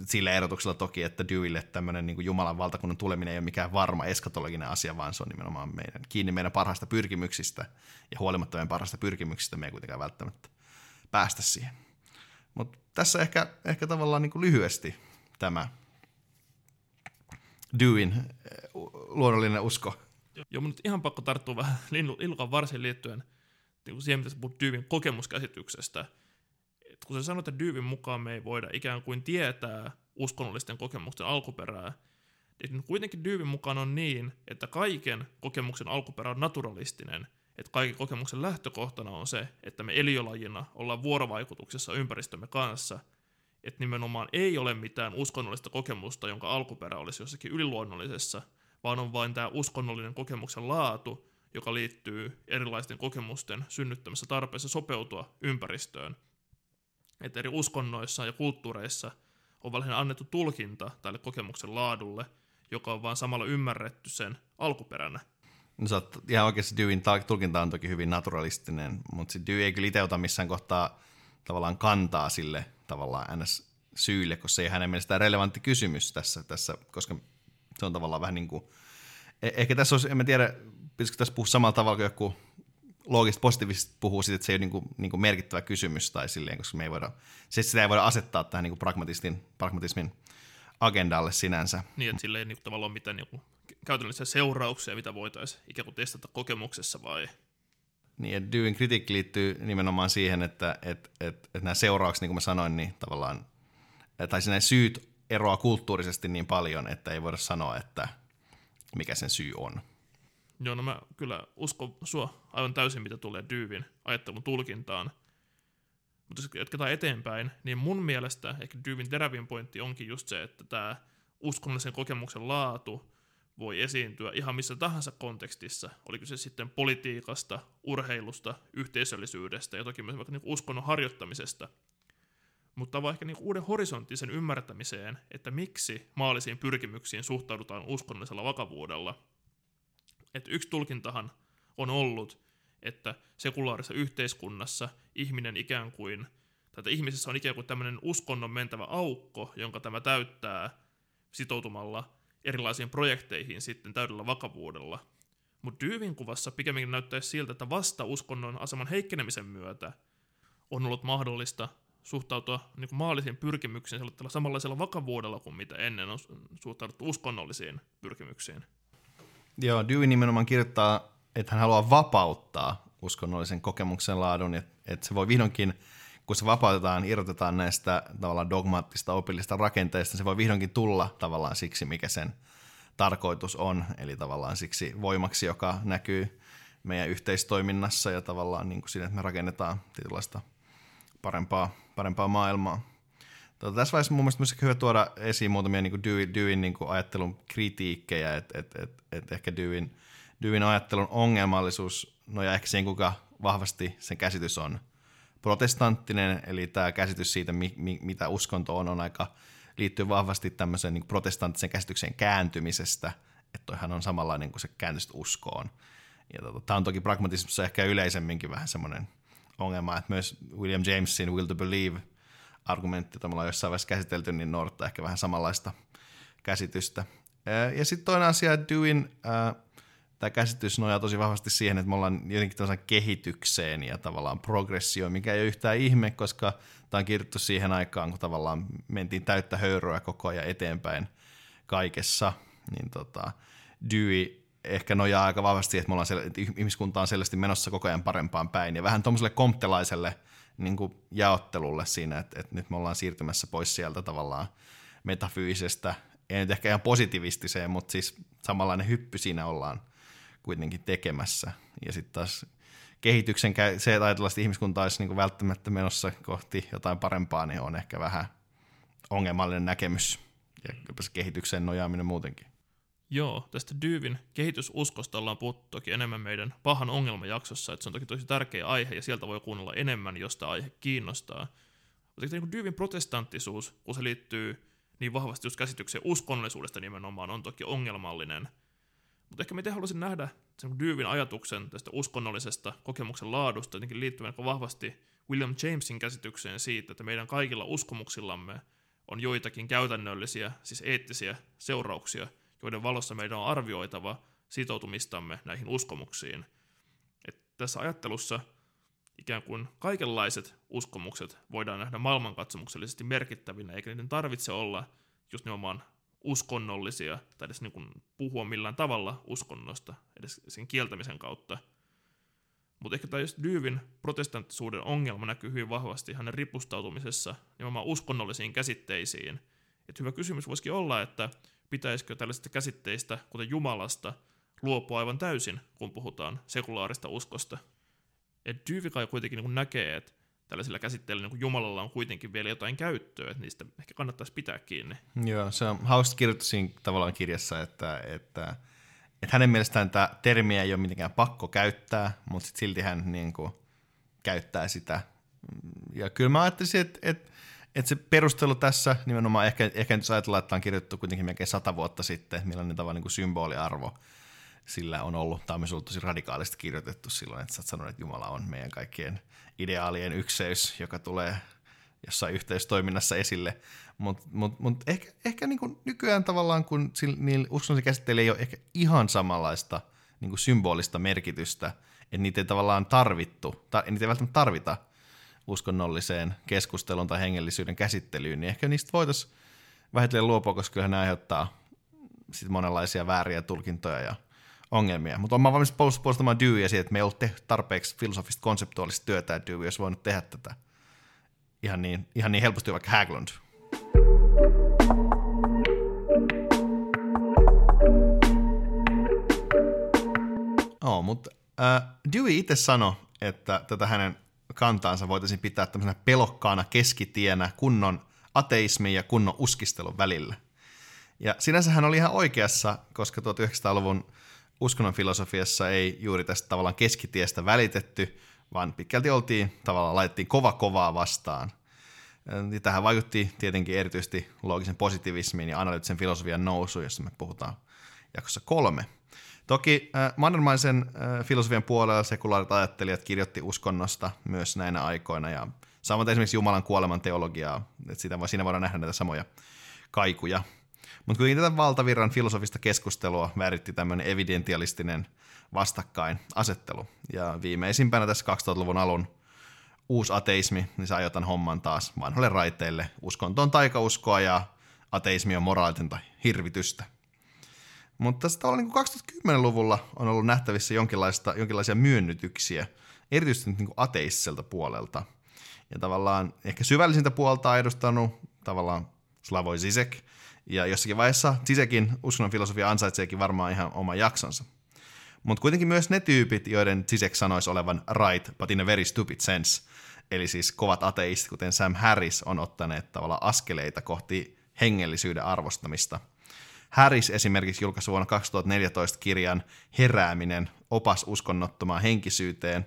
Sillä erotuksella toki, että Dewille tämmöinen niin Jumalan valtakunnan tuleminen ei ole mikään varma eskatologinen asia, vaan se on nimenomaan meidän, kiinni meidän parhaista pyrkimyksistä. Ja huolimatta meidän parhaista pyrkimyksistä me ei kuitenkaan välttämättä päästä siihen. Mutta tässä ehkä, ehkä tavallaan niin lyhyesti tämä Dewin eh, luonnollinen usko. Joo, nyt ihan pakko tarttua vähän Ilkan varsin liittyen niin siihen, mitä sä puhut Dewin kokemuskäsityksestä. Kun sä sanoit, että Dewin mukaan me ei voida ikään kuin tietää uskonnollisten kokemusten alkuperää, niin kuitenkin Dewin mukaan on niin, että kaiken kokemuksen alkuperä on naturalistinen – että kaiken kokemuksen lähtökohtana on se, että me eliölajina ollaan vuorovaikutuksessa ympäristömme kanssa, että nimenomaan ei ole mitään uskonnollista kokemusta, jonka alkuperä olisi jossakin yliluonnollisessa, vaan on vain tämä uskonnollinen kokemuksen laatu, joka liittyy erilaisten kokemusten synnyttämässä tarpeessa sopeutua ympäristöön. Että eri uskonnoissa ja kulttuureissa on vähän annettu tulkinta tälle kokemuksen laadulle, joka on vaan samalla ymmärretty sen alkuperänä. No sä oot ihan oikeasti Dewin tulkinta on toki hyvin naturalistinen, mutta Dewey ei kyllä itse ota missään kohtaa tavallaan kantaa sille tavallaan ns. syylle, koska se ei hänen mielestään relevantti kysymys tässä, tässä koska se on tavallaan vähän niin kuin, e- ehkä tässä olisi, en mä tiedä, pitäisikö tässä puhua samalla tavalla kuin joku loogisesti positiivisesti puhuu siitä, että se ei ole niin kuin, niin kuin merkittävä kysymys tai silleen, koska me ei voida, se, sitä ei voida asettaa tähän niin kuin pragmatismin, pragmatismin agendalle sinänsä. Niin, että sillä ei niin kuin, tavallaan ole mitään niin kuin käytännöllisiä seurauksia, mitä voitaisiin ikään kuin testata kokemuksessa vai? Niin, että Dewin kritiikki liittyy nimenomaan siihen, että, että, että, että nämä seuraukset, niin kuin mä sanoin, niin tavallaan, tai sinne syyt eroaa kulttuurisesti niin paljon, että ei voida sanoa, että mikä sen syy on. Joo, no mä kyllä uskon sua aivan täysin, mitä tulee Dewin ajattelun tulkintaan. Mutta jos jatketaan eteenpäin, niin mun mielestä ehkä Dewin terävin pointti onkin just se, että tämä uskonnollisen kokemuksen laatu voi esiintyä ihan missä tahansa kontekstissa, oliko se sitten politiikasta, urheilusta, yhteisöllisyydestä ja toki myös vaikka niin uskonnon harjoittamisesta. Mutta ehkä niin uuden horisontin sen ymmärtämiseen, että miksi maallisiin pyrkimyksiin suhtaudutaan uskonnollisella vakavuudella. Että yksi tulkintahan on ollut, että sekulaarisessa yhteiskunnassa ihminen ikään kuin, tai ihmisessä on ikään kuin tämmöinen uskonnon mentävä aukko, jonka tämä täyttää sitoutumalla erilaisiin projekteihin sitten täydellä vakavuudella. Mutta Dyyvin kuvassa pikemminkin näyttäisi siltä, että vasta uskonnon aseman heikkenemisen myötä on ollut mahdollista suhtautua niin kuin maallisiin pyrkimyksiin samanlaisella vakavuudella kuin mitä ennen on suhtauduttu uskonnollisiin pyrkimyksiin. Joo, Dewey nimenomaan kirjoittaa, että hän haluaa vapauttaa uskonnollisen kokemuksen laadun, että, että se voi vihdoinkin – kun se vapautetaan, irrotetaan näistä tavallaan dogmaattista opillista rakenteista, se voi vihdoinkin tulla tavallaan siksi, mikä sen tarkoitus on, eli tavallaan siksi voimaksi, joka näkyy meidän yhteistoiminnassa ja tavallaan niin kuin siinä, että me rakennetaan tietynlaista parempaa, parempaa maailmaa. Tota, tässä vaiheessa mun mielestä hyvä tuoda esiin muutamia niin kuin Dewey, Deweyn niin kuin ajattelun kritiikkejä, että et, et, et ehkä Deweyn, Deweyn ajattelun ongelmallisuus nojaa ehkä siihen, kuinka vahvasti sen käsitys on – protestanttinen, eli tämä käsitys siitä, mi, mi, mitä uskonto on, on aika, liittyy vahvasti tämmöiseen niin protestanttisen käsityksen kääntymisestä, että toihan on samanlainen kuin se kääntys uskoon. Ja tota, tämä on toki pragmatismissa ehkä yleisemminkin vähän semmoinen ongelma, että myös William Jamesin will to believe argumentti, jota me ollaan jossain vaiheessa käsitelty, niin noudattaa ehkä vähän samanlaista käsitystä. Ja sitten toinen asia, äh, tämä käsitys nojaa tosi vahvasti siihen, että me ollaan jotenkin kehitykseen ja tavallaan progressioon, mikä ei ole yhtään ihme, koska tämä on kirjoittu siihen aikaan, kun tavallaan mentiin täyttä höyryä koko ajan eteenpäin kaikessa, niin tota, Dewey ehkä nojaa aika vahvasti, että, me ollaan sel- että ihmiskunta on selvästi menossa koko ajan parempaan päin, ja vähän tuommoiselle komptelaiselle niin kuin jaottelulle siinä, että, että nyt me ollaan siirtymässä pois sieltä tavallaan metafyysisestä, ei nyt ehkä ihan positiivistiseen, mutta siis samanlainen hyppy siinä ollaan kuitenkin tekemässä. Ja sitten taas kehityksen, se, että ajatellaan, että ihmiskunta olisi niin välttämättä menossa kohti jotain parempaa, niin on ehkä vähän ongelmallinen näkemys. ja jopa se kehitykseen nojaaminen muutenkin. Joo, tästä Dyvin kehitysuskosta ollaan puhuttu toki enemmän meidän pahan ongelmajaksossa, että se on toki tosi tärkeä aihe ja sieltä voi kuunnella enemmän, jos tämä aihe kiinnostaa. Mutta niin Dyvin protestanttisuus, kun se liittyy niin vahvasti just käsitykseen uskonnollisuudesta nimenomaan, on toki ongelmallinen. Mutta ehkä miten haluaisin nähdä sen Dyvin ajatuksen tästä uskonnollisesta kokemuksen laadusta jotenkin liittyvän vahvasti William Jamesin käsitykseen siitä, että meidän kaikilla uskomuksillamme on joitakin käytännöllisiä, siis eettisiä seurauksia, joiden valossa meidän on arvioitava sitoutumistamme näihin uskomuksiin. Et tässä ajattelussa ikään kuin kaikenlaiset uskomukset voidaan nähdä maailmankatsomuksellisesti merkittävinä, eikä niiden tarvitse olla just nimenomaan uskonnollisia, tai edes niin kuin puhua millään tavalla uskonnosta, edes sen kieltämisen kautta. Mutta ehkä tämä Dyvin protestanttisuuden ongelma näkyy hyvin vahvasti hänen ripustautumisessa nimenomaan uskonnollisiin käsitteisiin. Et hyvä kysymys voisikin olla, että pitäisikö tällaisista käsitteistä, kuten Jumalasta, luopua aivan täysin, kun puhutaan sekulaarista uskosta. Et Dyvi kai kuitenkin niin näkee, että tällaisilla käsitteillä niin Jumalalla on kuitenkin vielä jotain käyttöä, että niistä ehkä kannattaisi pitää kiinni. Joo, se on hauska kirjoittaa siinä tavallaan kirjassa, että, että, että hänen mielestään tämä termiä ei ole mitenkään pakko käyttää, mutta sit silti hän niin kuin, käyttää sitä. Ja kyllä mä ajattelisin, että, että, että se perustelu tässä nimenomaan, ehkä, ehkä nyt ajatellaan, että on kirjoitettu kuitenkin melkein sata vuotta sitten, millainen tavalla niin kuin symboliarvo sillä on ollut, tämä on myös ollut tosi radikaalisti kirjoitettu silloin, että sä oot sanonut, että Jumala on meidän kaikkien ideaalien ykseys, joka tulee jossain yhteistoiminnassa esille. Mutta mut, mut ehkä, ehkä niinku nykyään tavallaan, kun niillä uskonnollisia käsitteillä ei ole ehkä ihan samanlaista niinku symbolista merkitystä, että niitä ei tavallaan tarvittu, tai niitä ei välttämättä tarvita uskonnolliseen keskusteluun tai hengellisyyden käsittelyyn, niin ehkä niistä voitaisiin vähitellen luopua, koska kyllähän ne aiheuttaa sit monenlaisia vääriä tulkintoja ja ongelmia. Mutta olen valmis puolustamaan Deweyä siitä, että me ei ollut tehty tarpeeksi filosofista konseptuaalista työtä, että Dewey olisi voinut tehdä tätä ihan niin, ihan niin helposti vaikka Haglund. Oh, mutta äh, Dewey itse sanoi, että tätä hänen kantaansa voitaisiin pitää tämmöisenä pelokkaana keskitienä kunnon ateismin ja kunnon uskistelun välillä. Ja sinänsä hän oli ihan oikeassa, koska 1900-luvun uskonnon filosofiassa ei juuri tästä tavallaan keskitiestä välitetty, vaan pitkälti oltiin tavallaan laitettiin kova kovaa vastaan. Ja tähän vaikutti tietenkin erityisesti loogisen positivismin ja analyyttisen filosofian nousu, jossa me puhutaan jaksossa kolme. Toki äh, mannermaisen äh, filosofian puolella sekulaarit ajattelijat kirjoitti uskonnosta myös näinä aikoina, ja samoin esimerkiksi Jumalan kuoleman teologiaa, että sitä, siinä voidaan nähdä näitä samoja kaikuja. Mutta kuitenkin tätä valtavirran filosofista keskustelua väritti tämmöinen evidentialistinen vastakkainasettelu. Ja viimeisimpänä tässä 2000-luvun alun uusi ateismi, niin se ajoitan homman taas vanhoille raiteille. Uskonto on taikauskoa ja ateismi on moraalitonta hirvitystä. Mutta tässä niin 2010-luvulla on ollut nähtävissä jonkinlaista, jonkinlaisia myönnytyksiä, erityisesti niin kuin ateistiselta puolelta. Ja tavallaan ehkä syvällisintä puolta on edustanut tavallaan Slavoj Zizek, ja jossakin vaiheessa Zizekin uskonnon filosofia ansaitseekin varmaan ihan oma jaksonsa. Mutta kuitenkin myös ne tyypit, joiden Zizek sanoisi olevan right, but in a very stupid sense, eli siis kovat ateistit, kuten Sam Harris, on ottaneet tavallaan askeleita kohti hengellisyyden arvostamista. Harris esimerkiksi julkaisi vuonna 2014 kirjan Herääminen, opas uskonnottomaan henkisyyteen,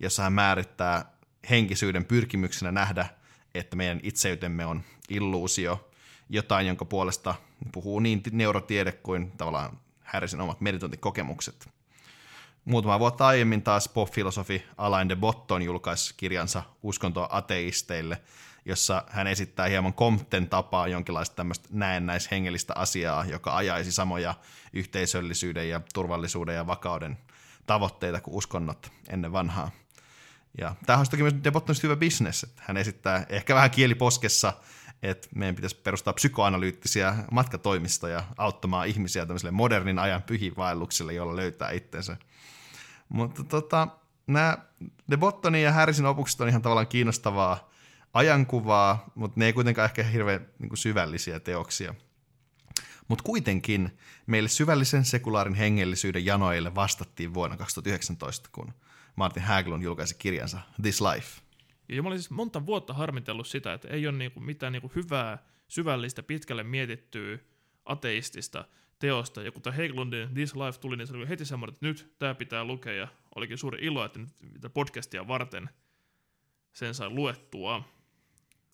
jossa hän määrittää henkisyyden pyrkimyksenä nähdä, että meidän itseytemme on illuusio, jotain, jonka puolesta puhuu niin neurotiede kuin tavallaan Harrisin omat meditointikokemukset. Muutama vuotta aiemmin taas pop-filosofi Alain de Botton julkaisi kirjansa Uskontoa ateisteille, jossa hän esittää hieman Compten tapaa jonkinlaista tämmöistä näennäishengellistä asiaa, joka ajaisi samoja yhteisöllisyyden ja turvallisuuden ja vakauden tavoitteita kuin uskonnot ennen vanhaa. Ja tämä on toki myös De Bottonista hyvä bisnes, hän esittää ehkä vähän kieliposkessa että meidän pitäisi perustaa psykoanalyyttisiä matkatoimistoja auttamaan ihmisiä tämmöiselle modernin ajan pyhivaellukselle, jolla löytää itsensä. Mutta tota, nämä Bottonin ja Harrisin opukset on ihan tavallaan kiinnostavaa ajankuvaa, mutta ne ei kuitenkaan ehkä hirveän niin kuin syvällisiä teoksia. Mutta kuitenkin meille syvällisen sekulaarin hengellisyyden janoille vastattiin vuonna 2019, kun Martin Haglund julkaisi kirjansa This Life. Ja mä olin siis monta vuotta harmitellut sitä, että ei ole niinku mitään niinku hyvää, syvällistä, pitkälle mietittyä ateistista teosta. Ja kun tämä Heiklundin This Life tuli, niin se oli heti semmoinen, että nyt tämä pitää lukea. Ja olikin suuri ilo, että nyt podcastia varten sen sai luettua.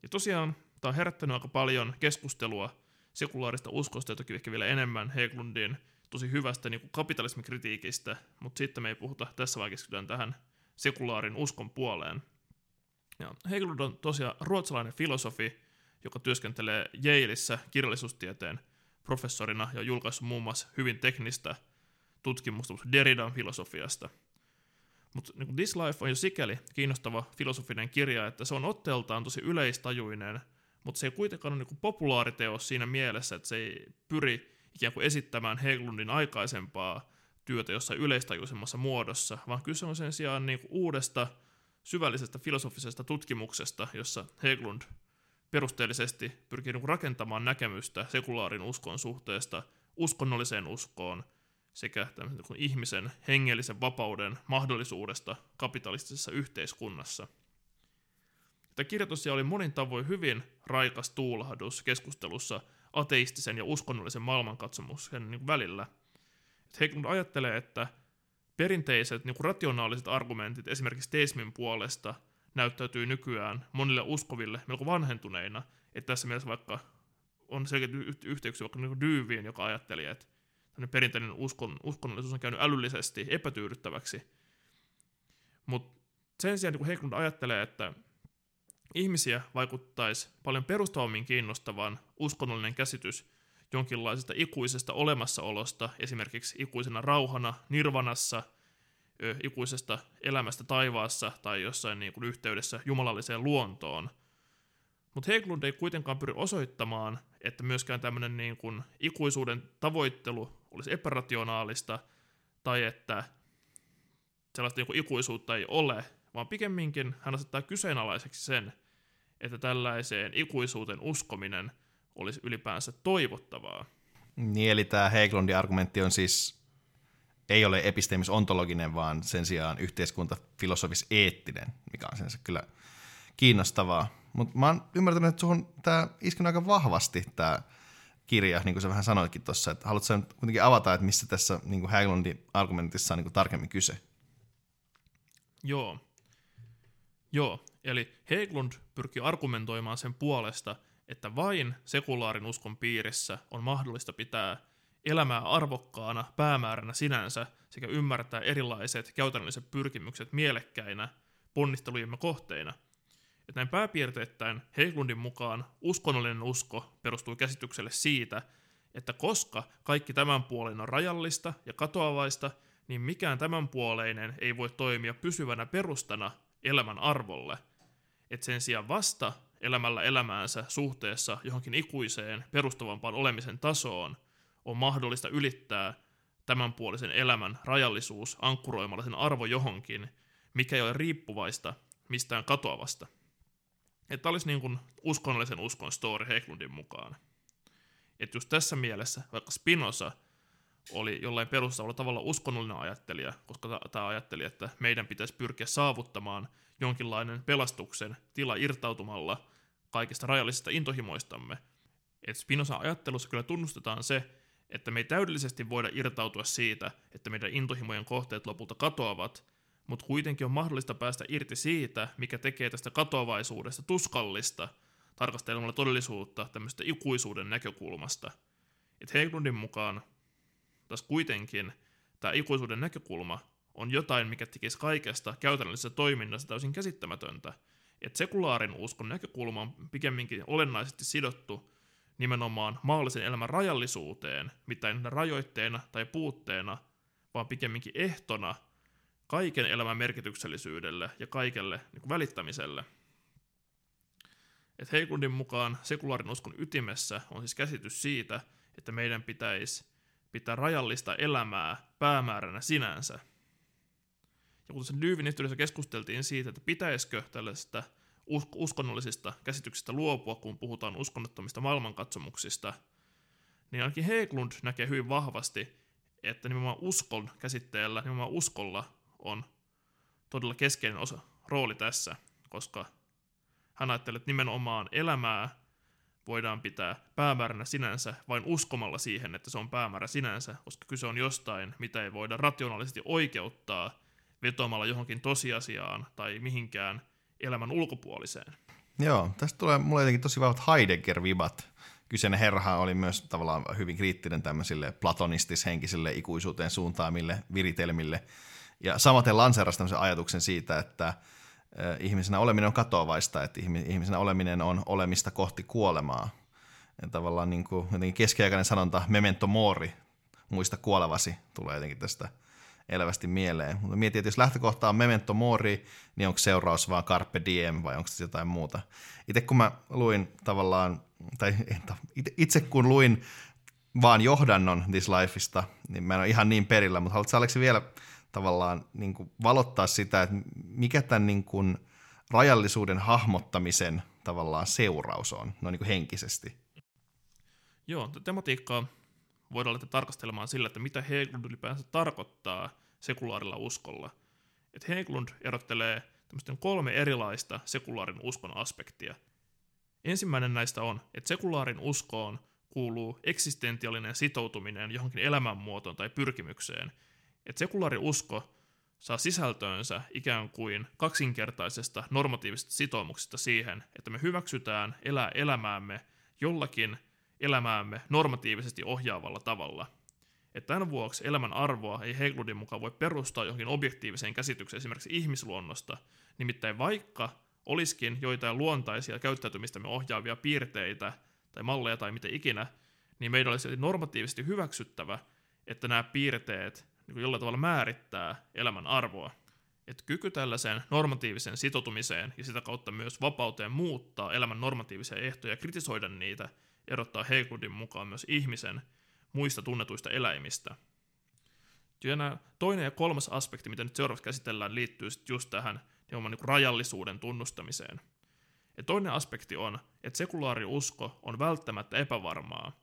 Ja tosiaan tämä on herättänyt aika paljon keskustelua sekulaarista uskosta ja toki ehkä vielä enemmän Heiklundin tosi hyvästä niin kuin kapitalismikritiikistä, mutta sitten me ei puhuta, tässä vaan tähän sekulaarin uskon puoleen. Ja Heiklund on tosiaan ruotsalainen filosofi, joka työskentelee Yaleissa kirjallisuustieteen professorina ja julkaissut muun muassa hyvin teknistä tutkimusta Derridan filosofiasta. Mutta niin This Life on jo sikäli kiinnostava filosofinen kirja, että se on otteeltaan tosi yleistajuinen, mutta se ei kuitenkaan ole niin populaariteos siinä mielessä, että se ei pyri ikään kuin esittämään Heglundin aikaisempaa työtä jossain yleistajuisemmassa muodossa, vaan kyse on sen sijaan niin uudesta syvällisestä filosofisesta tutkimuksesta, jossa Heglund perusteellisesti pyrkii niin rakentamaan näkemystä sekulaarin uskon suhteesta uskonnolliseen uskoon sekä niin ihmisen hengellisen vapauden mahdollisuudesta kapitalistisessa yhteiskunnassa. Tämä kirja tosiaan oli monin tavoin hyvin raikas tuulahdus keskustelussa ateistisen ja uskonnollisen maailmankatsomuksen niin välillä. Heglund ajattelee, että perinteiset niin rationaaliset argumentit esimerkiksi teismin puolesta – näyttäytyy nykyään monille uskoville melko vanhentuneina. Että tässä mielessä vaikka on selkeitä yhteyksiä vaikka niin Dyyviin, joka ajatteli, että perinteinen uskon, uskonnollisuus on käynyt älyllisesti epätyydyttäväksi. Mutta sen sijaan niin Heiklund ajattelee, että ihmisiä vaikuttaisi paljon perustavammin kiinnostavan uskonnollinen käsitys jonkinlaisesta ikuisesta olemassaolosta, esimerkiksi ikuisena rauhana, nirvanassa – ikuisesta elämästä taivaassa tai jossain niin kuin yhteydessä jumalalliseen luontoon. Mutta Heglund ei kuitenkaan pyri osoittamaan, että myöskään tämmöinen niin kuin ikuisuuden tavoittelu olisi epärationaalista tai että sellaista kuin ikuisuutta ei ole, vaan pikemminkin hän asettaa kyseenalaiseksi sen, että tällaiseen ikuisuuteen uskominen olisi ylipäänsä toivottavaa. Niin, eli tämä Heglundin argumentti on siis ei ole episteemis-ontologinen, vaan sen sijaan yhteiskuntafilosofis-eettinen, mikä on sensa kyllä kiinnostavaa. Mutta mä oon ymmärtänyt, että tämä iskenut aika vahvasti tämä kirja, niin kuin sä vähän sanoitkin tuossa, että haluatko sä kuitenkin avata, että missä tässä niin kuin Haglundin argumentissa on niin kuin tarkemmin kyse? Joo. Joo, eli Heglund pyrkii argumentoimaan sen puolesta, että vain sekulaarin uskon piirissä on mahdollista pitää elämää arvokkaana päämääränä sinänsä sekä ymmärtää erilaiset käytännölliset pyrkimykset mielekkäinä ponnistelujemme kohteina. Et näin pääpiirteittäin Heiklundin mukaan uskonnollinen usko perustuu käsitykselle siitä, että koska kaikki tämän puolen on rajallista ja katoavaista, niin mikään tämän puoleinen ei voi toimia pysyvänä perustana elämän arvolle. Et sen sijaan vasta elämällä elämäänsä suhteessa johonkin ikuiseen perustavampaan olemisen tasoon – on mahdollista ylittää tämänpuolisen elämän rajallisuus ankkuroimalla sen arvo johonkin, mikä ei ole riippuvaista mistään katoavasta. Että olisi niin kuin uskonnollisen uskon story Heiklundin mukaan. Että just tässä mielessä, vaikka Spinoza oli jollain perustavalla tavalla uskonnollinen ajattelija, koska tämä ajatteli, että meidän pitäisi pyrkiä saavuttamaan jonkinlainen pelastuksen tila irtautumalla kaikista rajallisista intohimoistamme. että Spinoza ajattelussa kyllä tunnustetaan se, että me ei täydellisesti voida irtautua siitä, että meidän intohimojen kohteet lopulta katoavat, mutta kuitenkin on mahdollista päästä irti siitä, mikä tekee tästä katoavaisuudesta tuskallista, tarkastelemalla todellisuutta tämmöistä ikuisuuden näkökulmasta. Et Heiklundin mukaan taas kuitenkin tämä ikuisuuden näkökulma on jotain, mikä tekisi kaikesta käytännöllisessä toiminnassa täysin käsittämätöntä. Että sekulaarin uskon näkökulma on pikemminkin olennaisesti sidottu nimenomaan maallisen elämän rajallisuuteen, mitä ei rajoitteena tai puutteena, vaan pikemminkin ehtona kaiken elämän merkityksellisyydelle ja kaikelle niin välittämiselle. Et Heiklundin mukaan sekulaarin uskon ytimessä on siis käsitys siitä, että meidän pitäisi pitää rajallista elämää päämääränä sinänsä. Ja kun sen Dyyvin yhteydessä keskusteltiin siitä, että pitäisikö tällaisesta uskonnollisista käsityksistä luopua, kun puhutaan uskonnottomista maailmankatsomuksista, niin ainakin Heglund näkee hyvin vahvasti, että nimenomaan uskon käsitteellä, nimenomaan uskolla on todella keskeinen osa, rooli tässä, koska hän ajattelee, että nimenomaan elämää voidaan pitää päämääränä sinänsä vain uskomalla siihen, että se on päämäärä sinänsä, koska kyse on jostain, mitä ei voida rationaalisesti oikeuttaa vetoamalla johonkin tosiasiaan tai mihinkään elämän ulkopuoliseen. Joo, tästä tulee mulle jotenkin tosi vahvat Heidegger-vibat. Kyseinen herha oli myös tavallaan hyvin kriittinen tämmöisille platonistis-henkisille ikuisuuteen suuntaamille viritelmille. Ja samaten lanseerasi tämmöisen ajatuksen siitä, että ihmisenä oleminen on katoavaista, että ihmisenä oleminen on olemista kohti kuolemaa. Ja tavallaan niin kuin, jotenkin keskiaikainen sanonta memento mori, muista kuolevasi, tulee jotenkin tästä elävästi mieleen. Mutta mietin, että jos lähtökohta on memento mori, niin onko seuraus vaan carpe diem vai onko se jotain muuta. Itse kun mä luin tavallaan, tai itse kun luin vaan johdannon This Lifeista, niin mä en ole ihan niin perillä, mutta haluatko Aleksi vielä tavallaan niin kuin valottaa sitä, että mikä tämän niin kuin rajallisuuden hahmottamisen tavallaan seuraus on, no niin kuin henkisesti. Joo, tematiikkaa voidaan lähteä tarkastelemaan sillä, että mitä Heglund ylipäänsä tarkoittaa sekulaarilla uskolla. Että Heglund erottelee kolme erilaista sekulaarin uskon aspektia. Ensimmäinen näistä on, että sekulaarin uskoon kuuluu eksistentiaalinen sitoutuminen johonkin elämänmuotoon tai pyrkimykseen – että sekulaari usko saa sisältöönsä ikään kuin kaksinkertaisesta normatiivisesta sitoumuksesta siihen, että me hyväksytään elää elämäämme jollakin elämäämme normatiivisesti ohjaavalla tavalla. Että tämän vuoksi elämän arvoa ei Heglundin mukaan voi perustaa johonkin objektiiviseen käsitykseen esimerkiksi ihmisluonnosta, nimittäin vaikka olisikin joitain luontaisia käyttäytymistämme ohjaavia piirteitä tai malleja tai mitä ikinä, niin meidän olisi normatiivisesti hyväksyttävä, että nämä piirteet niin jollain tavalla määrittää elämän arvoa. Että kyky tällaiseen normatiiviseen sitoutumiseen ja sitä kautta myös vapauteen muuttaa elämän normatiivisia ehtoja ja kritisoida niitä erottaa Heiklundin mukaan myös ihmisen muista tunnetuista eläimistä. Ja toinen ja kolmas aspekti, mitä nyt seuraavaksi käsitellään, liittyy sitten just tähän niin rajallisuuden tunnustamiseen. Ja toinen aspekti on, että sekulaari usko on välttämättä epävarmaa,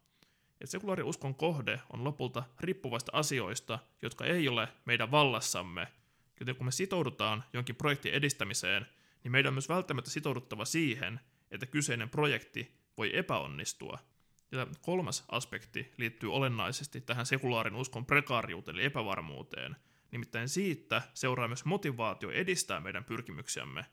että sekulaariuskon kohde on lopulta riippuvaista asioista, jotka ei ole meidän vallassamme, joten kun me sitoudutaan jonkin projektin edistämiseen, niin meidän on myös välttämättä sitouduttava siihen, että kyseinen projekti voi epäonnistua. Ja kolmas aspekti liittyy olennaisesti tähän sekulaarin uskon prekaariuteen eli epävarmuuteen. Nimittäin siitä seuraa myös motivaatio edistää meidän pyrkimyksiämme.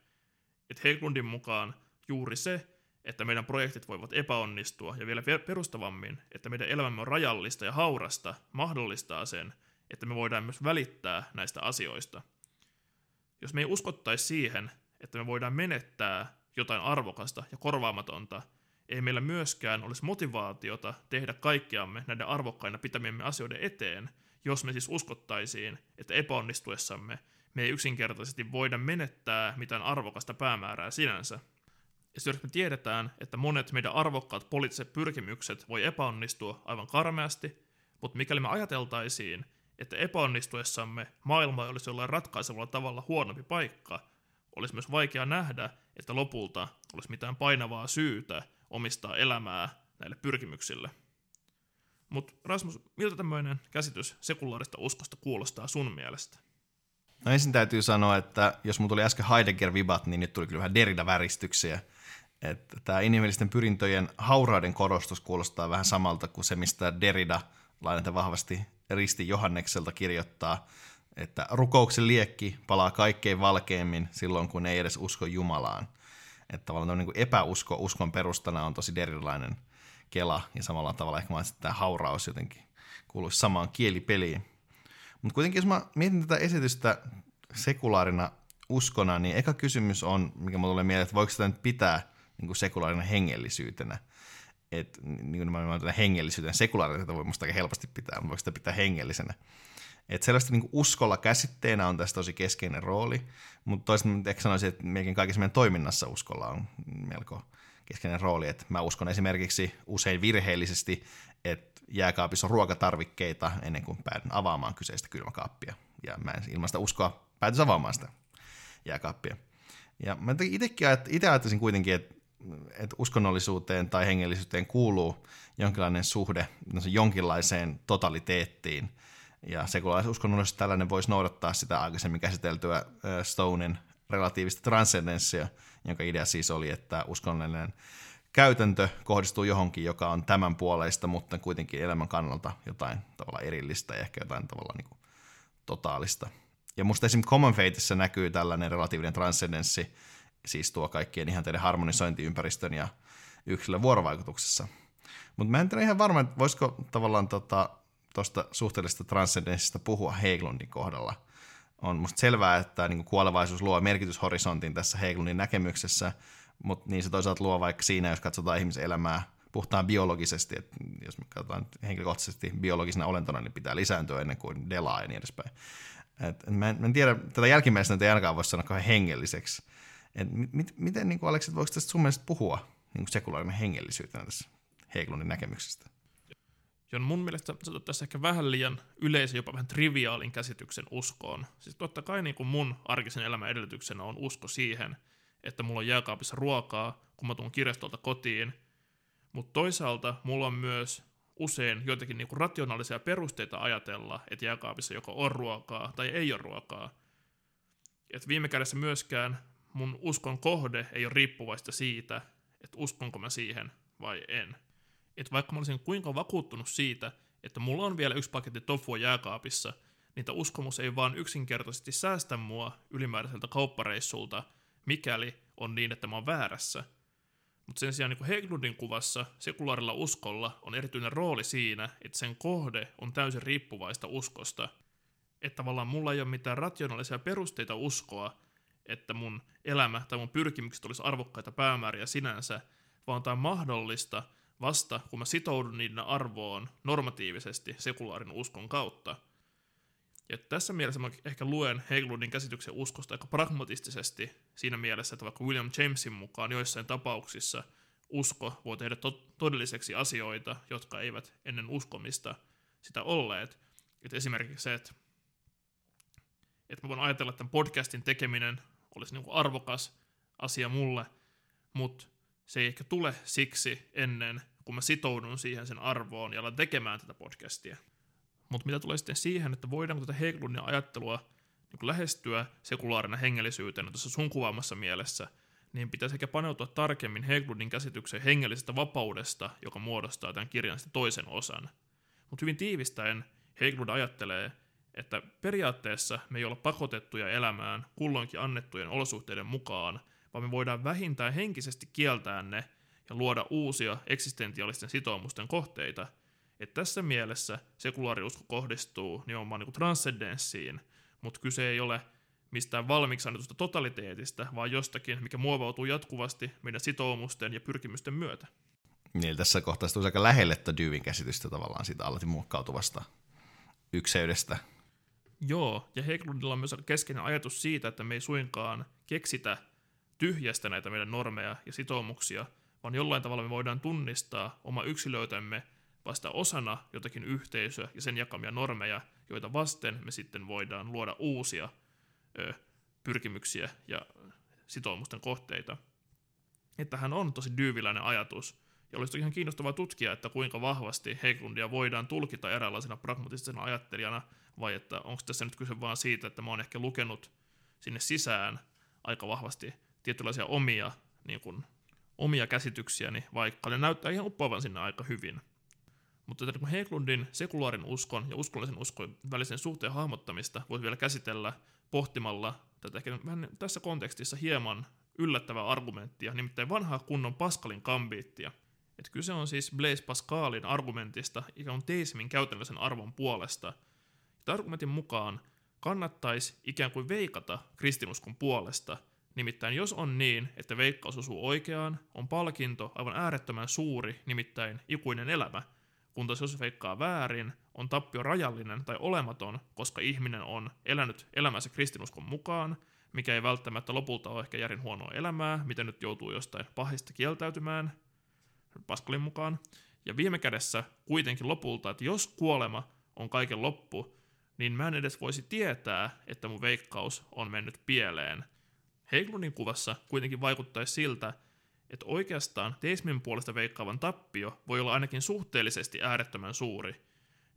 Et Heglundin mukaan juuri se, että meidän projektit voivat epäonnistua ja vielä perustavammin, että meidän elämämme on rajallista ja haurasta, mahdollistaa sen, että me voidaan myös välittää näistä asioista. Jos me ei uskottaisi siihen, että me voidaan menettää jotain arvokasta ja korvaamatonta, ei meillä myöskään olisi motivaatiota tehdä kaikkeamme näiden arvokkaina pitämiemme asioiden eteen, jos me siis uskottaisiin, että epäonnistuessamme me ei yksinkertaisesti voida menettää mitään arvokasta päämäärää sinänsä. Ja jos me tiedetään, että monet meidän arvokkaat poliittiset pyrkimykset voi epäonnistua aivan karmeasti, mutta mikäli me ajateltaisiin, että epäonnistuessamme maailma olisi jollain ratkaisevalla tavalla huonompi paikka, olisi myös vaikea nähdä, että lopulta olisi mitään painavaa syytä omistaa elämää näille pyrkimyksille. Mutta Rasmus, miltä tämmöinen käsitys sekulaarista uskosta kuulostaa sun mielestä? No ensin täytyy sanoa, että jos mulla tuli äsken Heidegger-vibat, niin nyt tuli kyllä vähän Derrida-väristyksiä – että tämä inhimillisten pyrintöjen haurauden korostus kuulostaa vähän samalta kuin se, mistä Derrida lainata vahvasti Risti Johannekselta kirjoittaa, että rukouksen liekki palaa kaikkein valkeimmin silloin, kun ei edes usko Jumalaan. Että tavallaan niin epäusko uskon perustana on tosi derilainen kela, ja samalla tavalla ehkä mä että tämä hauraus jotenkin kuuluisi samaan kielipeliin. Mutta kuitenkin jos mä mietin tätä esitystä sekulaarina uskona, niin eka kysymys on, mikä mulle tulee mieleen, että voiko sitä nyt pitää niin kuin sekulaarina hengellisyytenä. Et, niin kuin hengellisyyden, sekulaarina voi musta aika helposti pitää, mutta voiko sitä pitää hengellisenä. Et selvästi niin uskolla käsitteenä on tässä tosi keskeinen rooli, mutta toisaalta ehkä sanoisin, että melkein kaikessa meidän toiminnassa uskolla on melko keskeinen rooli. Et mä uskon esimerkiksi usein virheellisesti, että jääkaapissa on ruokatarvikkeita ennen kuin päädyn avaamaan kyseistä kylmäkaappia. Ja mä en ilman sitä uskoa päätys avaamaan sitä jääkaappia. Ja mä itsekin itse ajattelisin kuitenkin, että että uskonnollisuuteen tai hengellisyyteen kuuluu jonkinlainen suhde no jonkinlaiseen totaliteettiin. Ja sekulaisuuskonnollisuus tällainen voisi noudattaa sitä aikaisemmin käsiteltyä Stonein relatiivista transcendenssia, jonka idea siis oli, että uskonnollinen käytäntö kohdistuu johonkin, joka on tämän puoleista, mutta kuitenkin elämän kannalta jotain tavalla erillistä ja ehkä jotain tavalla niin kuin totaalista. Ja musta esimerkiksi Common Fateissa näkyy tällainen relatiivinen transcendenssi, siis tuo kaikkien ihanteiden harmonisointiympäristön ja yksilön vuorovaikutuksessa. Mutta mä en tiedä ihan varma, että voisiko tavallaan tuosta tota, suhteellisesta transcendenssista puhua Heiglundin kohdalla. On musta selvää, että niin kuolevaisuus luo merkityshorisontin tässä Heiglundin näkemyksessä, mutta niin se toisaalta luo vaikka siinä, jos katsotaan ihmisen elämää puhtaan biologisesti, että jos me katsotaan henkilökohtaisesti biologisena olentona, niin pitää lisääntyä ennen kuin delaa ja niin edespäin. Et, mä, en, mä en tiedä, tätä jälkimmäisenä ei ainakaan voi sanoa kauhean hengelliseksi. Et mit, miten, niin kuin Aleksit, voiko tästä sun mielestä puhua niin sekulaarinen hengellisyytenä tässä Heiklundin näkemyksestä? Jon, mun mielestä sä tässä ehkä vähän liian yleisen, jopa vähän triviaalin käsityksen uskoon. Siis totta kai niin kuin mun arkisen elämän edellytyksenä on usko siihen, että mulla on jääkaapissa ruokaa, kun mä tuun kirjastolta kotiin. Mutta toisaalta mulla on myös usein joitakin niinku rationaalisia perusteita ajatella, että jääkaapissa joko on ruokaa tai ei ole ruokaa. Et viime kädessä myöskään mun uskon kohde ei ole riippuvaista siitä, että uskonko mä siihen vai en. Et vaikka mä olisin kuinka vakuuttunut siitä, että mulla on vielä yksi paketti tofua jääkaapissa, niin uskomus ei vaan yksinkertaisesti säästä mua ylimääräiseltä kauppareissulta, mikäli on niin, että mä oon väärässä – mutta sen sijaan niin Heglundin kuvassa sekulaarilla uskolla on erityinen rooli siinä, että sen kohde on täysin riippuvaista uskosta. Että tavallaan mulla ei ole mitään rationaalisia perusteita uskoa, että mun elämä tai mun pyrkimykset olisi arvokkaita päämääriä sinänsä, vaan tämä on mahdollista vasta, kun mä sitoudun niiden arvoon normatiivisesti sekulaarin uskon kautta. Ja tässä mielessä mä ehkä luen Haglundin käsityksen uskosta aika pragmatistisesti siinä mielessä, että vaikka William Jamesin mukaan joissain tapauksissa usko voi tehdä to- todelliseksi asioita, jotka eivät ennen uskomista sitä olleet. että esimerkiksi se, että, että mä voin ajatella, että tämän podcastin tekeminen olisi niin kuin arvokas asia mulle, mutta se ei ehkä tule siksi ennen, kun mä sitoudun siihen sen arvoon ja alan tekemään tätä podcastia. Mutta mitä tulee sitten siihen, että voidaanko tätä Heglundin ajattelua niin lähestyä sekulaarina hengellisyytenä tuossa sun kuvaamassa mielessä, niin pitäisi ehkä paneutua tarkemmin Heglundin käsitykseen hengellisestä vapaudesta, joka muodostaa tämän kirjan toisen osan. Mutta hyvin tiivistäen Heglund ajattelee, että periaatteessa me ei olla pakotettuja elämään kulloinkin annettujen olosuhteiden mukaan, vaan me voidaan vähintään henkisesti kieltää ne ja luoda uusia eksistentiaalisten sitoumusten kohteita – et tässä mielessä sekulaariusko kohdistuu nimenomaan niin transcendenssiin, mutta kyse ei ole mistään valmiiksi annetusta totaliteetista, vaan jostakin, mikä muovautuu jatkuvasti meidän sitoumusten ja pyrkimysten myötä. Niin, tässä kohtaa tulee aika lähelle Dewin käsitystä tavallaan siitä alati muokkautuvasta ykseydestä. Joo, ja Heglundilla on myös keskeinen ajatus siitä, että me ei suinkaan keksitä tyhjästä näitä meidän normeja ja sitoumuksia, vaan jollain tavalla me voidaan tunnistaa oma yksilöitämme vasta osana jotakin yhteisöä ja sen jakamia normeja, joita vasten me sitten voidaan luoda uusia ö, pyrkimyksiä ja sitoumusten kohteita. Että hän on tosi dyyviläinen ajatus, ja olisi ihan kiinnostavaa tutkia, että kuinka vahvasti Heiklundia voidaan tulkita eräänlaisena pragmatistisena ajattelijana, vai että onko tässä nyt kyse vaan siitä, että mä oon ehkä lukenut sinne sisään aika vahvasti tietynlaisia omia, niin kuin, omia käsityksiäni, vaikka ne näyttää ihan uppoavan sinne aika hyvin. Mutta tätä Heglundin sekulaarin uskon ja uskonnollisen uskon välisen suhteen hahmottamista voisi vielä käsitellä pohtimalla tätä ehkä vähän tässä kontekstissa hieman yllättävää argumenttia, nimittäin vanhaa kunnon Pascalin kambiittia. Että kyse on siis Blaise Pascalin argumentista ikään kuin teismin käytännöllisen arvon puolesta. Ja argumentin mukaan kannattaisi ikään kuin veikata kristinuskon puolesta, nimittäin jos on niin, että veikkaus osuu oikeaan, on palkinto aivan äärettömän suuri, nimittäin ikuinen elämä – kun taas jos veikkaa väärin, on tappio rajallinen tai olematon, koska ihminen on elänyt elämänsä kristinuskon mukaan, mikä ei välttämättä lopulta ole ehkä järin huonoa elämää, miten nyt joutuu jostain pahista kieltäytymään, Pascalin mukaan. Ja viime kädessä kuitenkin lopulta, että jos kuolema on kaiken loppu, niin mä en edes voisi tietää, että mun veikkaus on mennyt pieleen. Heiklundin kuvassa kuitenkin vaikuttaisi siltä, että oikeastaan teismin puolesta veikkaavan tappio voi olla ainakin suhteellisesti äärettömän suuri.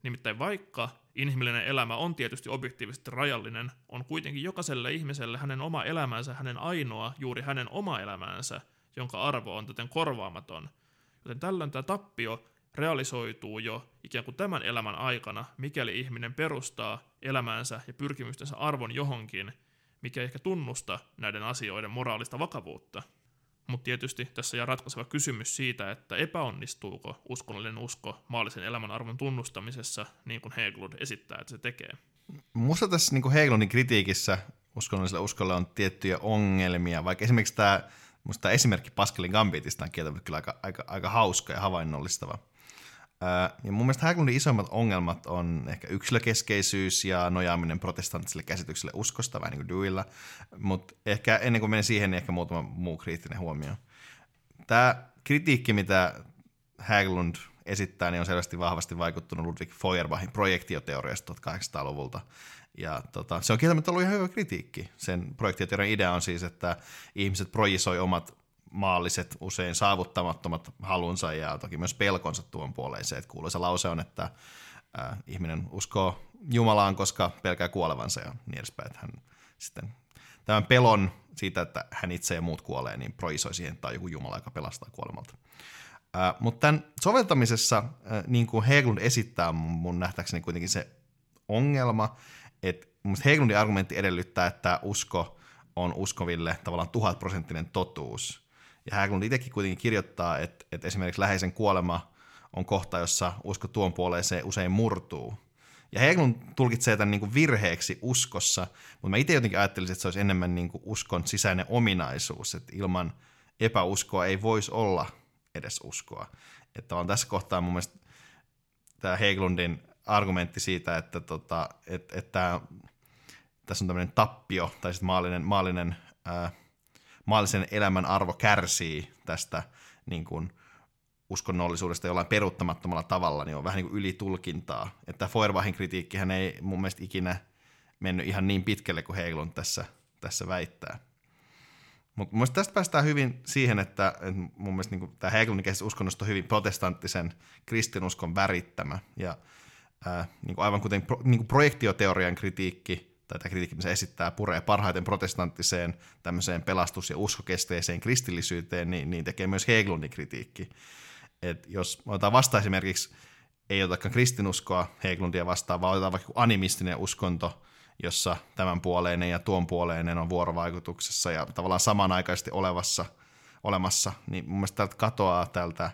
Nimittäin vaikka inhimillinen elämä on tietysti objektiivisesti rajallinen, on kuitenkin jokaiselle ihmiselle hänen oma elämänsä, hänen ainoa, juuri hänen oma elämänsä, jonka arvo on täten korvaamaton. Joten tällöin tämä tappio realisoituu jo ikään kuin tämän elämän aikana, mikäli ihminen perustaa elämäänsä ja pyrkimystensä arvon johonkin, mikä ei ehkä tunnusta näiden asioiden moraalista vakavuutta. Mutta tietysti tässä jää ratkaiseva kysymys siitä, että epäonnistuuko uskonnollinen usko maallisen elämän arvon tunnustamisessa, niin kuin Heglund esittää, että se tekee. Musta tässä niin Heglundin kritiikissä uskonnolliselle uskolle on tiettyjä ongelmia, vaikka esimerkiksi tämä, musta esimerkki Pascalin Gambitista on kieltämättä kyllä aika, aika, aika hauska ja havainnollistava. Ja mun mielestä Häglundin isommat ongelmat on ehkä yksilökeskeisyys ja nojaaminen protestanttiselle käsitykselle uskosta, vähän niin kuin mutta ehkä ennen kuin menen siihen, niin ehkä muutama muu kriittinen huomio. Tämä kritiikki, mitä Häglund esittää, niin on selvästi vahvasti vaikuttunut Ludwig Feuerbachin projektioteoriasta 1800-luvulta. Ja tota, se on kieltämättä ollut ihan hyvä kritiikki. Sen projektioteorian idea on siis, että ihmiset projisoi omat maalliset, usein saavuttamattomat halunsa ja toki myös pelkonsa tuon. Se, että kuuluisa lause on, että äh, ihminen uskoo Jumalaan, koska pelkää kuolevansa ja niin edespäin. Että hän sitten tämän pelon siitä, että hän itse ja muut kuolee, niin projisoi siihen, on joku Jumala, joka pelastaa kuolemalta. Äh, mutta tämän soveltamisessa, äh, niin kuin Heglund esittää mun nähdäkseni kuitenkin se ongelma, että mun Heglundin argumentti edellyttää, että usko on uskoville tavallaan tuhatprosenttinen totuus. Ja Häglund itsekin kuitenkin kirjoittaa, että, että esimerkiksi läheisen kuolema on kohta, jossa usko tuon puoleeseen usein murtuu. Ja Häglund tulkitsee tämän niin kuin virheeksi uskossa, mutta mä itse jotenkin ajattelisin, että se olisi enemmän niin kuin uskon sisäinen ominaisuus, että ilman epäuskoa ei voisi olla edes uskoa. Että on tässä kohtaa mun mielestä tämä Heglundin argumentti siitä, että, tota, että, että tässä on tämmöinen tappio, tai sitten maallinen, maallinen ää, maallisen elämän arvo kärsii tästä niin kuin, uskonnollisuudesta jollain peruuttamattomalla tavalla, niin on vähän niin kuin ylitulkintaa. Että Feuerbachin kritiikkihän ei mun mielestä ikinä mennyt ihan niin pitkälle kuin Heilun tässä, tässä väittää. Mutta mun tästä päästään hyvin siihen, että, että mun mielestä niin tämä Hegelin uskonnosta on hyvin protestanttisen kristinuskon värittämä. Ja ää, niin kuin aivan kuten pro, niin kuin projektioteorian kritiikki tai tämä kritiikki, se esittää, puree parhaiten protestanttiseen tämmöiseen pelastus- ja uskokesteiseen kristillisyyteen, niin, niin tekee myös Heglundin kritiikki. Et jos otetaan vasta esimerkiksi, ei otakaan kristinuskoa Heglundia vastaan, vaan otetaan vaikka animistinen uskonto, jossa tämän puoleinen ja tuon puoleinen on vuorovaikutuksessa ja tavallaan samanaikaisesti olevassa, olemassa, niin mun mielestä täältä katoaa tältä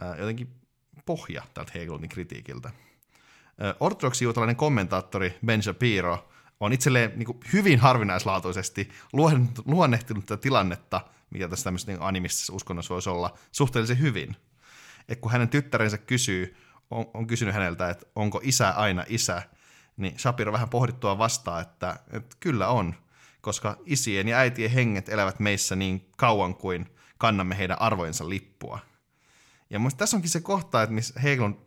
ää, jotenkin pohja tältä Heglundin kritiikiltä. Ortodoksi juutalainen kommentaattori Ben Shapiro on itselleen niin kuin hyvin harvinaislaatuisesti luonnehtinut tätä tilannetta, mikä tässä tämmöisessä niin animistisessa uskonnossa voisi olla, suhteellisen hyvin. Et kun hänen tyttärensä kysyy, on, on kysynyt häneltä, että onko isä aina isä, niin Shapiro vähän pohdittua vastaa, että, että kyllä on, koska isien ja äitien henget elävät meissä niin kauan kuin kannamme heidän arvojensa lippua. Ja mun tässä onkin se kohta, että missä Hegelon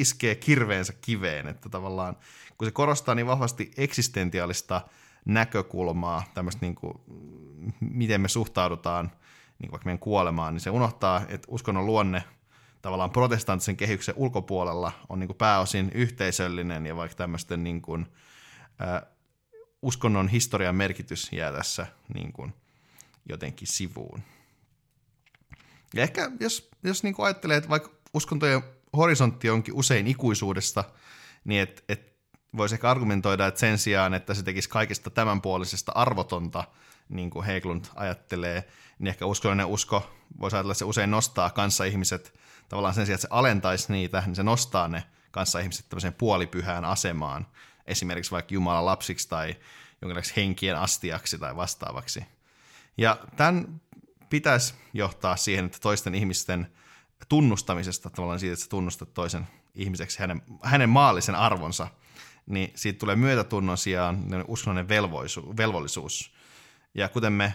iskee kirveensä kiveen, että tavallaan kun se korostaa niin vahvasti eksistentiaalista näkökulmaa, tämmöistä niin kuin, miten me suhtaudutaan niin vaikka meidän kuolemaan, niin se unohtaa, että uskonnon luonne tavallaan protestanttisen kehyksen ulkopuolella on niin kuin pääosin yhteisöllinen ja vaikka tämmöisten niin kuin, äh, uskonnon historian merkitys jää tässä niin kuin, jotenkin sivuun. Ja ehkä jos, jos niin kuin ajattelee, että vaikka uskontojen horisontti onkin usein ikuisuudesta, niin että et voisi ehkä argumentoida, että sen sijaan, että se tekisi kaikista tämänpuolisesta arvotonta, niin kuin Heglund ajattelee, niin ehkä uskonnollinen usko, voisi ajatella, että se usein nostaa kanssa ihmiset tavallaan sen sijaan, että se alentaisi niitä, niin se nostaa ne kanssa ihmiset tämmöiseen puolipyhään asemaan, esimerkiksi vaikka Jumalan lapsiksi tai jonkinlaiseksi henkien astiaksi tai vastaavaksi. Ja tämän pitäisi johtaa siihen, että toisten ihmisten tunnustamisesta, tavallaan siitä, että sä tunnustat toisen ihmiseksi hänen, hänen maallisen arvonsa – niin siitä tulee myötätunnon sijaan uskonnollinen velvollisuus. Ja kuten me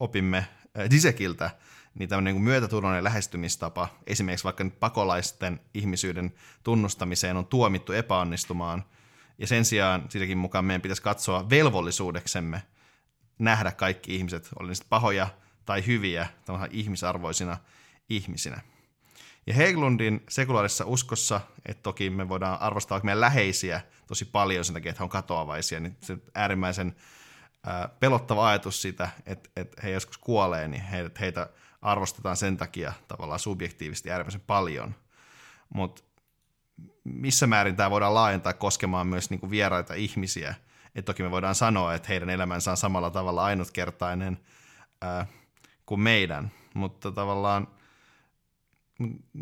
opimme äh, Disekiltä, niin tämmöinen niin myötätunnollinen lähestymistapa, esimerkiksi vaikka nyt pakolaisten ihmisyyden tunnustamiseen on tuomittu epäonnistumaan, ja sen sijaan siitäkin mukaan meidän pitäisi katsoa velvollisuudeksemme nähdä kaikki ihmiset, oli ne pahoja tai hyviä, ihmisarvoisina ihmisinä. Ja Heglundin sekulaarissa uskossa, että toki me voidaan arvostaa meidän läheisiä tosi paljon sen takia, että he on katoavaisia, niin se äärimmäisen ää, pelottava ajatus siitä, että, että he joskus kuolee, niin heitä, heitä arvostetaan sen takia tavallaan subjektiivisesti äärimmäisen paljon. Mutta missä määrin tämä voidaan laajentaa koskemaan myös niin kuin vieraita ihmisiä. Et toki me voidaan sanoa, että heidän elämänsä on samalla tavalla ainutkertainen ää, kuin meidän, mutta tavallaan,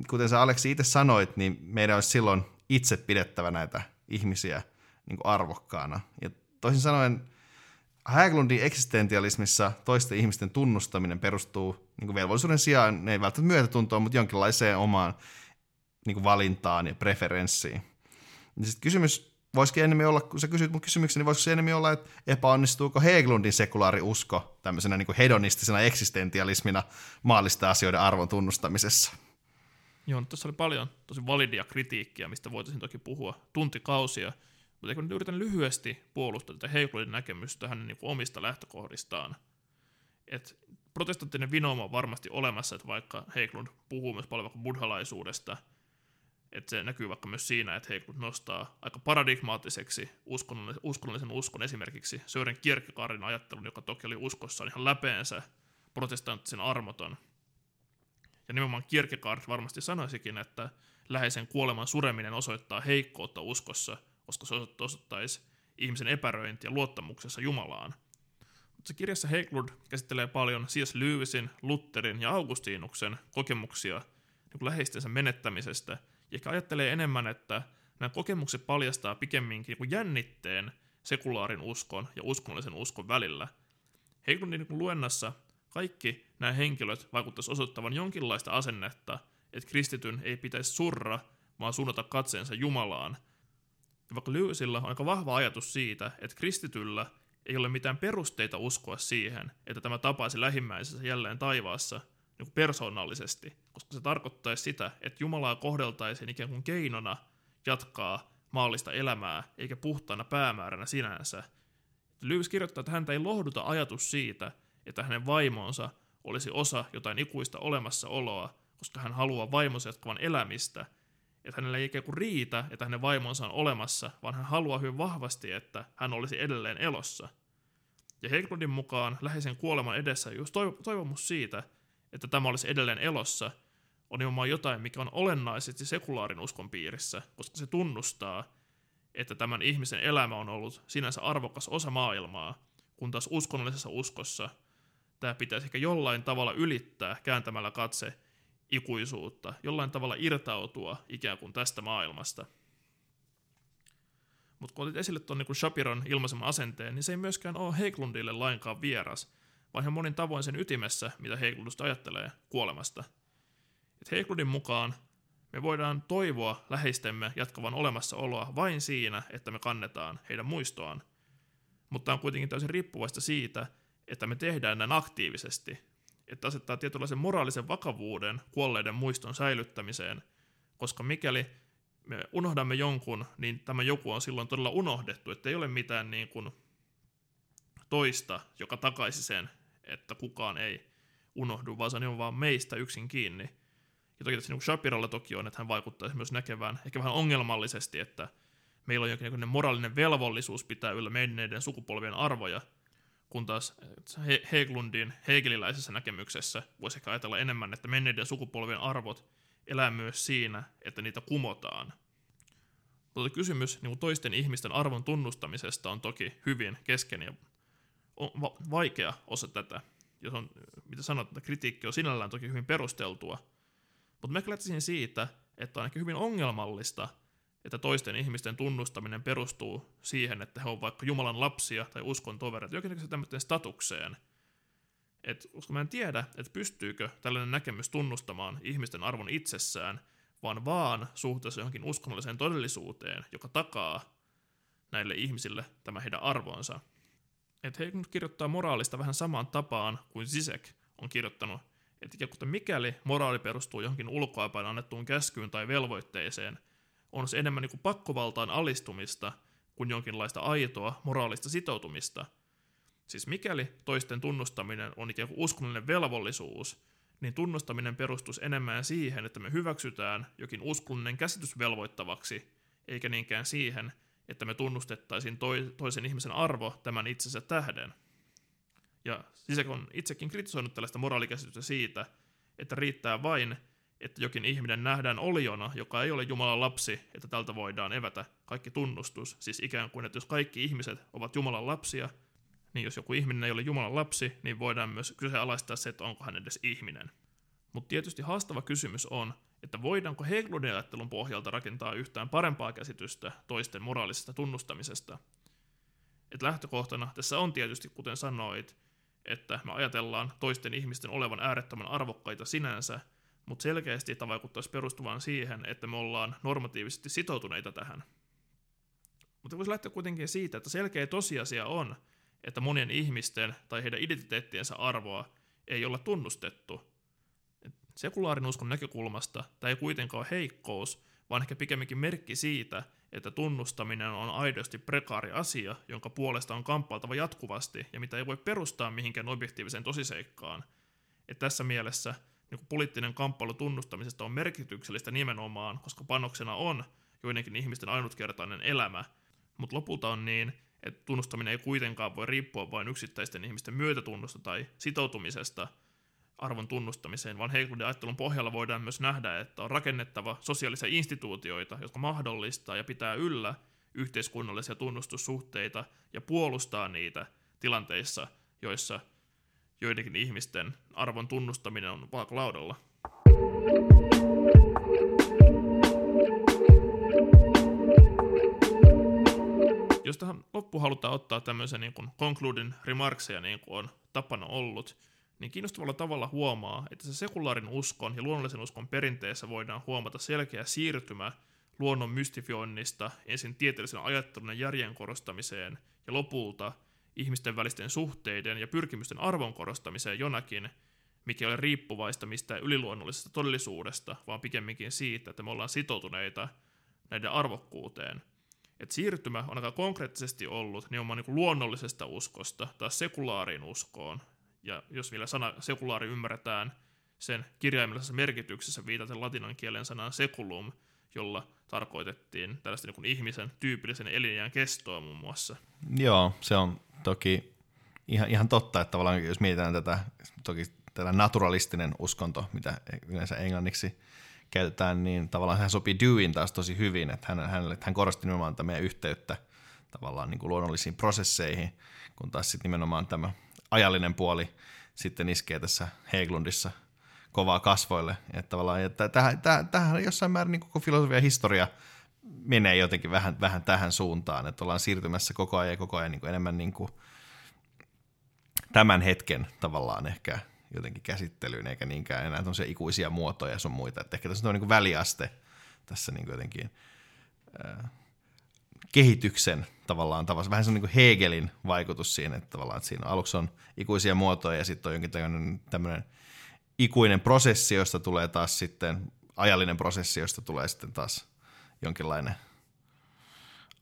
kuten sä Aleksi itse sanoit, niin meidän olisi silloin itse pidettävä näitä ihmisiä niin kuin arvokkaana. Ja toisin sanoen, Häglundin eksistentialismissa toisten ihmisten tunnustaminen perustuu niin kuin velvollisuuden sijaan, ne ei välttämättä myötätuntoon, mutta jonkinlaiseen omaan niin kuin valintaan ja preferenssiin. Ja sitten kysymys voisikin enemmän olla, kun sä kysyt mun kysymyksen, niin voisiko se enemmän olla, että epäonnistuuko Heglundin sekulaari usko tämmöisenä niin kuin hedonistisena eksistentialismina maallisten asioiden arvon tunnustamisessa? Joo, tässä oli paljon tosi validia kritiikkiä, mistä voitaisiin toki puhua tuntikausia, mutta kun yritän lyhyesti puolustaa tätä Heglundin näkemystä hänen niin omista lähtökohdistaan. että protestanttinen vinooma on varmasti olemassa, että vaikka Heiklund puhuu myös paljon vaikka buddhalaisuudesta, että se näkyy vaikka myös siinä, että Heiklund nostaa aika paradigmaattiseksi uskonnollisen, uskonnollisen uskon esimerkiksi Sören Kierkegaardin ajattelun, joka toki oli uskossaan ihan läpeensä protestanttisen armoton. Ja nimenomaan Kierkegaard varmasti sanoisikin, että läheisen kuoleman sureminen osoittaa heikkoutta uskossa, koska se osoittaisi ihmisen epäröintiä luottamuksessa Jumalaan – se kirjassa Heiklund käsittelee paljon C.S. Lewisin, Lutherin ja Augustinuksen kokemuksia niin läheistensä menettämisestä, ja ehkä ajattelee enemmän, että nämä kokemukset paljastaa pikemminkin niin jännitteen sekulaarin uskon ja uskonnollisen uskon välillä. Heiklundin niin luennassa kaikki nämä henkilöt vaikuttaisi osoittavan jonkinlaista asennetta, että kristityn ei pitäisi surra, vaan suunnata katseensa Jumalaan. Ja vaikka Lewisilla on aika vahva ajatus siitä, että kristityllä ei ole mitään perusteita uskoa siihen, että tämä tapaisi lähimmäisensä jälleen taivaassa niin kuin persoonallisesti, koska se tarkoittaisi sitä, että Jumalaa kohdeltaisiin ikään kuin keinona jatkaa maallista elämää, eikä puhtaana päämääränä sinänsä. Lewis kirjoittaa, että häntä ei lohduta ajatus siitä, että hänen vaimonsa olisi osa jotain ikuista olemassaoloa, koska hän haluaa vaimonsa jatkavan elämistä, että hänellä ei ikään kuin riitä, että hänen vaimonsa on olemassa, vaan hän haluaa hyvin vahvasti, että hän olisi edelleen elossa. Ja Heglundin mukaan läheisen kuoleman edessä just toivomus siitä, että tämä olisi edelleen elossa, on nimenomaan jotain, mikä on olennaisesti sekulaarin uskon piirissä, koska se tunnustaa, että tämän ihmisen elämä on ollut sinänsä arvokas osa maailmaa, kun taas uskonnollisessa uskossa tämä pitäisi ehkä jollain tavalla ylittää kääntämällä katse ikuisuutta, jollain tavalla irtautua ikään kuin tästä maailmasta. Mutta kun otit esille tuon niin Shapiron ilmaiseman asenteen, niin se ei myöskään ole Heiklundille lainkaan vieras, vaan ihan monin tavoin sen ytimessä, mitä Heiklundista ajattelee kuolemasta. Et Heiklundin mukaan me voidaan toivoa läheistemme jatkavan olemassaoloa vain siinä, että me kannetaan heidän muistoaan. Mutta on kuitenkin täysin riippuvaista siitä, että me tehdään näin aktiivisesti, että asettaa tietynlaisen moraalisen vakavuuden kuolleiden muiston säilyttämiseen, koska mikäli me unohdamme jonkun, niin tämä joku on silloin todella unohdettu, että ei ole mitään niin kuin toista, joka takaisi sen, että kukaan ei unohdu, vaan se on vaan meistä yksin kiinni. Ja toki tässä niin Shapiralla toki on, että hän vaikuttaisi myös näkevään ehkä vähän ongelmallisesti, että meillä on jokin moraalinen velvollisuus pitää yllä menneiden sukupolvien arvoja, kun taas He- Heglundin hegeliläisessä näkemyksessä voisi ehkä ajatella enemmän, että menneiden sukupolvien arvot elää myös siinä, että niitä kumotaan. Mutta kysymys niin toisten ihmisten arvon tunnustamisesta on toki hyvin keskeinen ja on va- vaikea osa tätä. Jos on, mitä sanot, että kritiikki on sinällään toki hyvin perusteltua. Mutta mä lähtisin siitä, että on ehkä hyvin ongelmallista, että toisten ihmisten tunnustaminen perustuu siihen, että he ovat vaikka Jumalan lapsia tai uskon tovereita, jokin tämmöiseen statukseen. Et, koska mä en tiedä, että pystyykö tällainen näkemys tunnustamaan ihmisten arvon itsessään, vaan vaan suhteessa johonkin uskonnolliseen todellisuuteen, joka takaa näille ihmisille tämä heidän arvonsa. Että he kirjoittaa moraalista vähän samaan tapaan kuin Zizek on kirjoittanut, että mikäli moraali perustuu johonkin ulkoapäin annettuun käskyyn tai velvoitteeseen, on se enemmän niin kuin pakkovaltaan alistumista kuin jonkinlaista aitoa moraalista sitoutumista. Siis mikäli toisten tunnustaminen on ikään kuin uskonnollinen velvollisuus, niin tunnustaminen perustuisi enemmän siihen, että me hyväksytään jokin uskonnollinen käsitys velvoittavaksi, eikä niinkään siihen, että me tunnustettaisiin toi, toisen ihmisen arvo tämän itsensä tähden. Ja siis on itsekin kritisoinut tällaista moraalikäsitystä siitä, että riittää vain, että jokin ihminen nähdään oliona, joka ei ole Jumalan lapsi, että tältä voidaan evätä kaikki tunnustus. Siis ikään kuin, että jos kaikki ihmiset ovat Jumalan lapsia, niin jos joku ihminen ei ole Jumalan lapsi, niin voidaan myös kyseenalaistaa se, että onko hän edes ihminen. Mutta tietysti haastava kysymys on, että voidaanko Hegelundin ajattelun pohjalta rakentaa yhtään parempaa käsitystä toisten moraalisesta tunnustamisesta. Et lähtökohtana tässä on tietysti, kuten sanoit, että me ajatellaan toisten ihmisten olevan äärettömän arvokkaita sinänsä, mutta selkeästi tämä vaikuttaisi perustuvan siihen, että me ollaan normatiivisesti sitoutuneita tähän. Mutta voisi lähteä kuitenkin siitä, että selkeä tosiasia on, että monien ihmisten tai heidän identiteettiensä arvoa ei olla tunnustettu. Sekulaarin uskon näkökulmasta tämä ei kuitenkaan ole heikkous, vaan ehkä pikemminkin merkki siitä, että tunnustaminen on aidosti prekaari asia, jonka puolesta on kamppailtava jatkuvasti ja mitä ei voi perustaa mihinkään objektiiviseen tosiseikkaan. Et tässä mielessä niin poliittinen kamppailu tunnustamisesta on merkityksellistä nimenomaan, koska panoksena on joidenkin ihmisten ainutkertainen elämä, mutta lopulta on niin, että tunnustaminen ei kuitenkaan voi riippua vain yksittäisten ihmisten myötätunnosta tai sitoutumisesta arvon tunnustamiseen, vaan Heiklundin ajattelun pohjalla voidaan myös nähdä, että on rakennettava sosiaalisia instituutioita, jotka mahdollistaa ja pitää yllä yhteiskunnallisia tunnustussuhteita ja puolustaa niitä tilanteissa, joissa joidenkin ihmisten arvon tunnustaminen on vaakalaudalla. Jos tähän loppu halutaan ottaa tämmöisen niin kuin concluding remarkseja, niin kuin on tapana ollut, niin kiinnostavalla tavalla huomaa, että se sekulaarin uskon ja luonnollisen uskon perinteessä voidaan huomata selkeä siirtymä luonnon mystifioinnista ensin tieteellisen ajattelun ja järjen korostamiseen ja lopulta ihmisten välisten suhteiden ja pyrkimysten arvon korostamiseen jonakin, mikä ei ole riippuvaista mistään yliluonnollisesta todellisuudesta, vaan pikemminkin siitä, että me ollaan sitoutuneita näiden arvokkuuteen. Et siirtymä on aika konkreettisesti ollut nimenomaan niin luonnollisesta uskosta tai sekulaariin uskoon, ja jos vielä sana sekulaari ymmärretään sen kirjaimellisessä merkityksessä viitaten latinan kielen sanaan seculum, jolla tarkoitettiin tällaista niin ihmisen tyypillisen elinjään kestoa muun muassa. Joo, se on toki ihan, ihan totta, että tavallaan jos mietitään tätä, toki tätä naturalistinen uskonto, mitä yleensä englanniksi käytetään, niin tavallaan hän sopii Dewin taas tosi hyvin, että hän, hän, hän korosti nimenomaan meidän yhteyttä tavallaan niin kuin luonnollisiin prosesseihin, kun taas sitten nimenomaan tämä ajallinen puoli sitten iskee tässä Heglundissa kovaa kasvoille. Että tavallaan, että tähän, tähän, jossain määrin niin koko filosofia historia menee jotenkin vähän, vähän tähän suuntaan, että ollaan siirtymässä koko ajan ja koko ajan niin kuin enemmän niin kuin tämän hetken tavallaan ehkä jotenkin käsittelyyn, eikä niinkään enää tämmöisiä ikuisia muotoja ja sun muita. Että ehkä tässä on niin kuin väliaste tässä niin kuin jotenkin kehityksen tavallaan tavassa. Vähän se on niin kuin Hegelin vaikutus siinä, että tavallaan että siinä aluksi on ikuisia muotoja ja sitten on jonkin tämmöinen ikuinen prosessi, josta tulee taas sitten ajallinen prosessi, josta tulee sitten taas jonkinlainen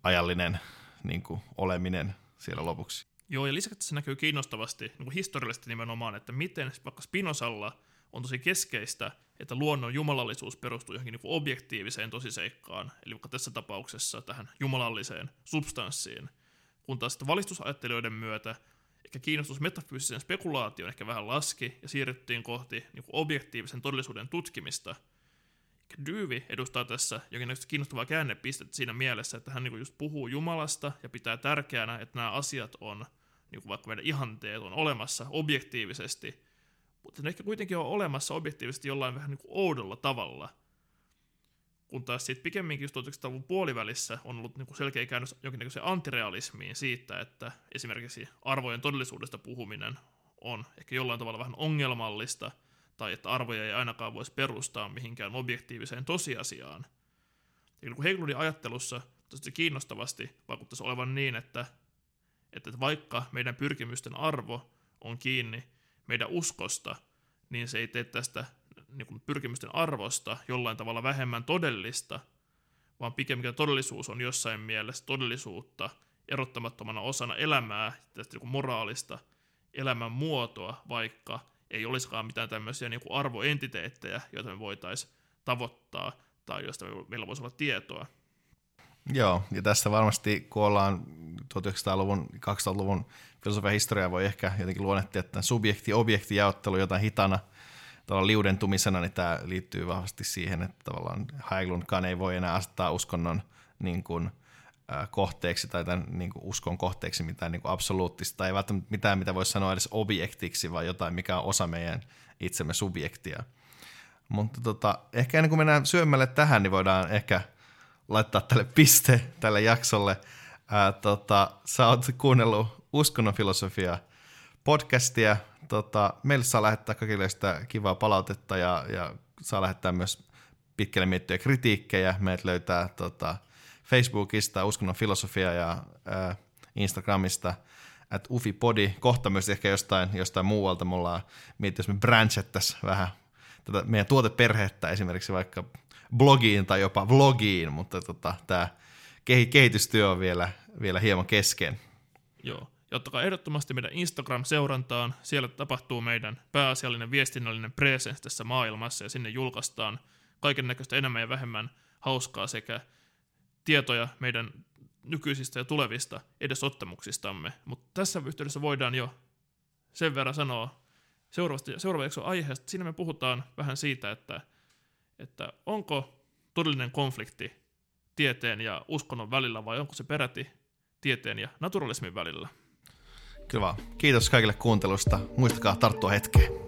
ajallinen niin kuin, oleminen siellä lopuksi. Joo, ja lisäksi se näkyy kiinnostavasti niin kuin historiallisesti nimenomaan, että miten vaikka Spinozalla on tosi keskeistä, että luonnon jumalallisuus perustuu johonkin niin objektiiviseen tosiseikkaan, eli vaikka tässä tapauksessa tähän jumalalliseen substanssiin, kun taas valistusajattelijoiden myötä ehkä kiinnostus metafyysiseen spekulaatioon ehkä vähän laski ja siirryttiin kohti niin objektiivisen todellisuuden tutkimista. Dyyvi edustaa tässä jonkinlaista kiinnostavaa käännepistettä siinä mielessä, että hän niin just puhuu Jumalasta ja pitää tärkeänä, että nämä asiat on, niin kuin vaikka meidän ihanteet on olemassa objektiivisesti, mutta ne ehkä kuitenkin on olemassa objektiivisesti jollain vähän niin kuin oudolla tavalla. Kun taas sitten pikemminkin just 1900-luvun puolivälissä on ollut niin kuin selkeä käännös jonkinnäköiseen antirealismiin siitä, että esimerkiksi arvojen todellisuudesta puhuminen on ehkä jollain tavalla vähän ongelmallista, tai että arvoja ei ainakaan voisi perustaa mihinkään objektiiviseen tosiasiaan. Ja niin Heiklundin ajattelussa tosi kiinnostavasti vaikuttaisi olevan niin, että, että vaikka meidän pyrkimysten arvo on kiinni meidän uskosta, niin se ei tee tästä niin kuin pyrkimysten arvosta jollain tavalla vähemmän todellista, vaan pikemminkin todellisuus on jossain mielessä todellisuutta erottamattomana osana elämää, tästä niin kuin moraalista elämän muotoa, vaikka ei olisikaan mitään tämmöisiä niin kuin arvoentiteettejä, joita me voitaisiin tavoittaa tai joista meillä voisi olla tietoa. Joo, ja tässä varmasti, kun ollaan 1900-luvun, 2000-luvun filosofian historiaa, voi ehkä jotenkin luonnehtia, että subjekti-objekti-jaottelu jotain hitana tavallaan liudentumisena, niin tämä liittyy vahvasti siihen, että tavallaan Haglundkaan ei voi enää asettaa uskonnon niin kuin, kohteeksi tai tämän niin kuin uskon kohteeksi mitään niin kuin absoluuttista, tai ei välttämättä mitään, mitä voisi sanoa edes objektiksi, vaan jotain, mikä on osa meidän itsemme subjektia. Mutta tota, ehkä ennen kuin mennään syömälle tähän, niin voidaan ehkä laittaa tälle piste tälle jaksolle. Ää, tota, sä oot kuunnellut uskonnon filosofia podcastia. Tota, meille saa lähettää kaikille sitä kivaa palautetta ja, ja saa lähettää myös pitkälle miettiä kritiikkejä. Meidät löytää tota, Facebookista uskonnon filosofia ja ää, Instagramista at ufipodi. Kohta myös ehkä jostain, jostain muualta. Me ollaan miettinyt, jos me branchettaisiin vähän tätä meidän tuoteperhettä esimerkiksi vaikka blogiin tai jopa vlogiin, mutta tota, tämä kehitystyö on vielä, vielä hieman kesken. Joo. Ottakaa ehdottomasti meidän Instagram-seurantaan. Siellä tapahtuu meidän pääasiallinen viestinnällinen presence tässä maailmassa ja sinne julkaistaan kaiken näköistä enemmän ja vähemmän hauskaa sekä tietoja meidän nykyisistä ja tulevista edesottamuksistamme. Mutta tässä yhteydessä voidaan jo sen verran sanoa seuraavasta, seuraava jakso aiheesta. Siinä me puhutaan vähän siitä, että, että onko todellinen konflikti tieteen ja uskonnon välillä vai onko se peräti tieteen ja naturalismin välillä. Kyllä vaan. Kiitos kaikille kuuntelusta. Muistakaa tarttua hetkeen.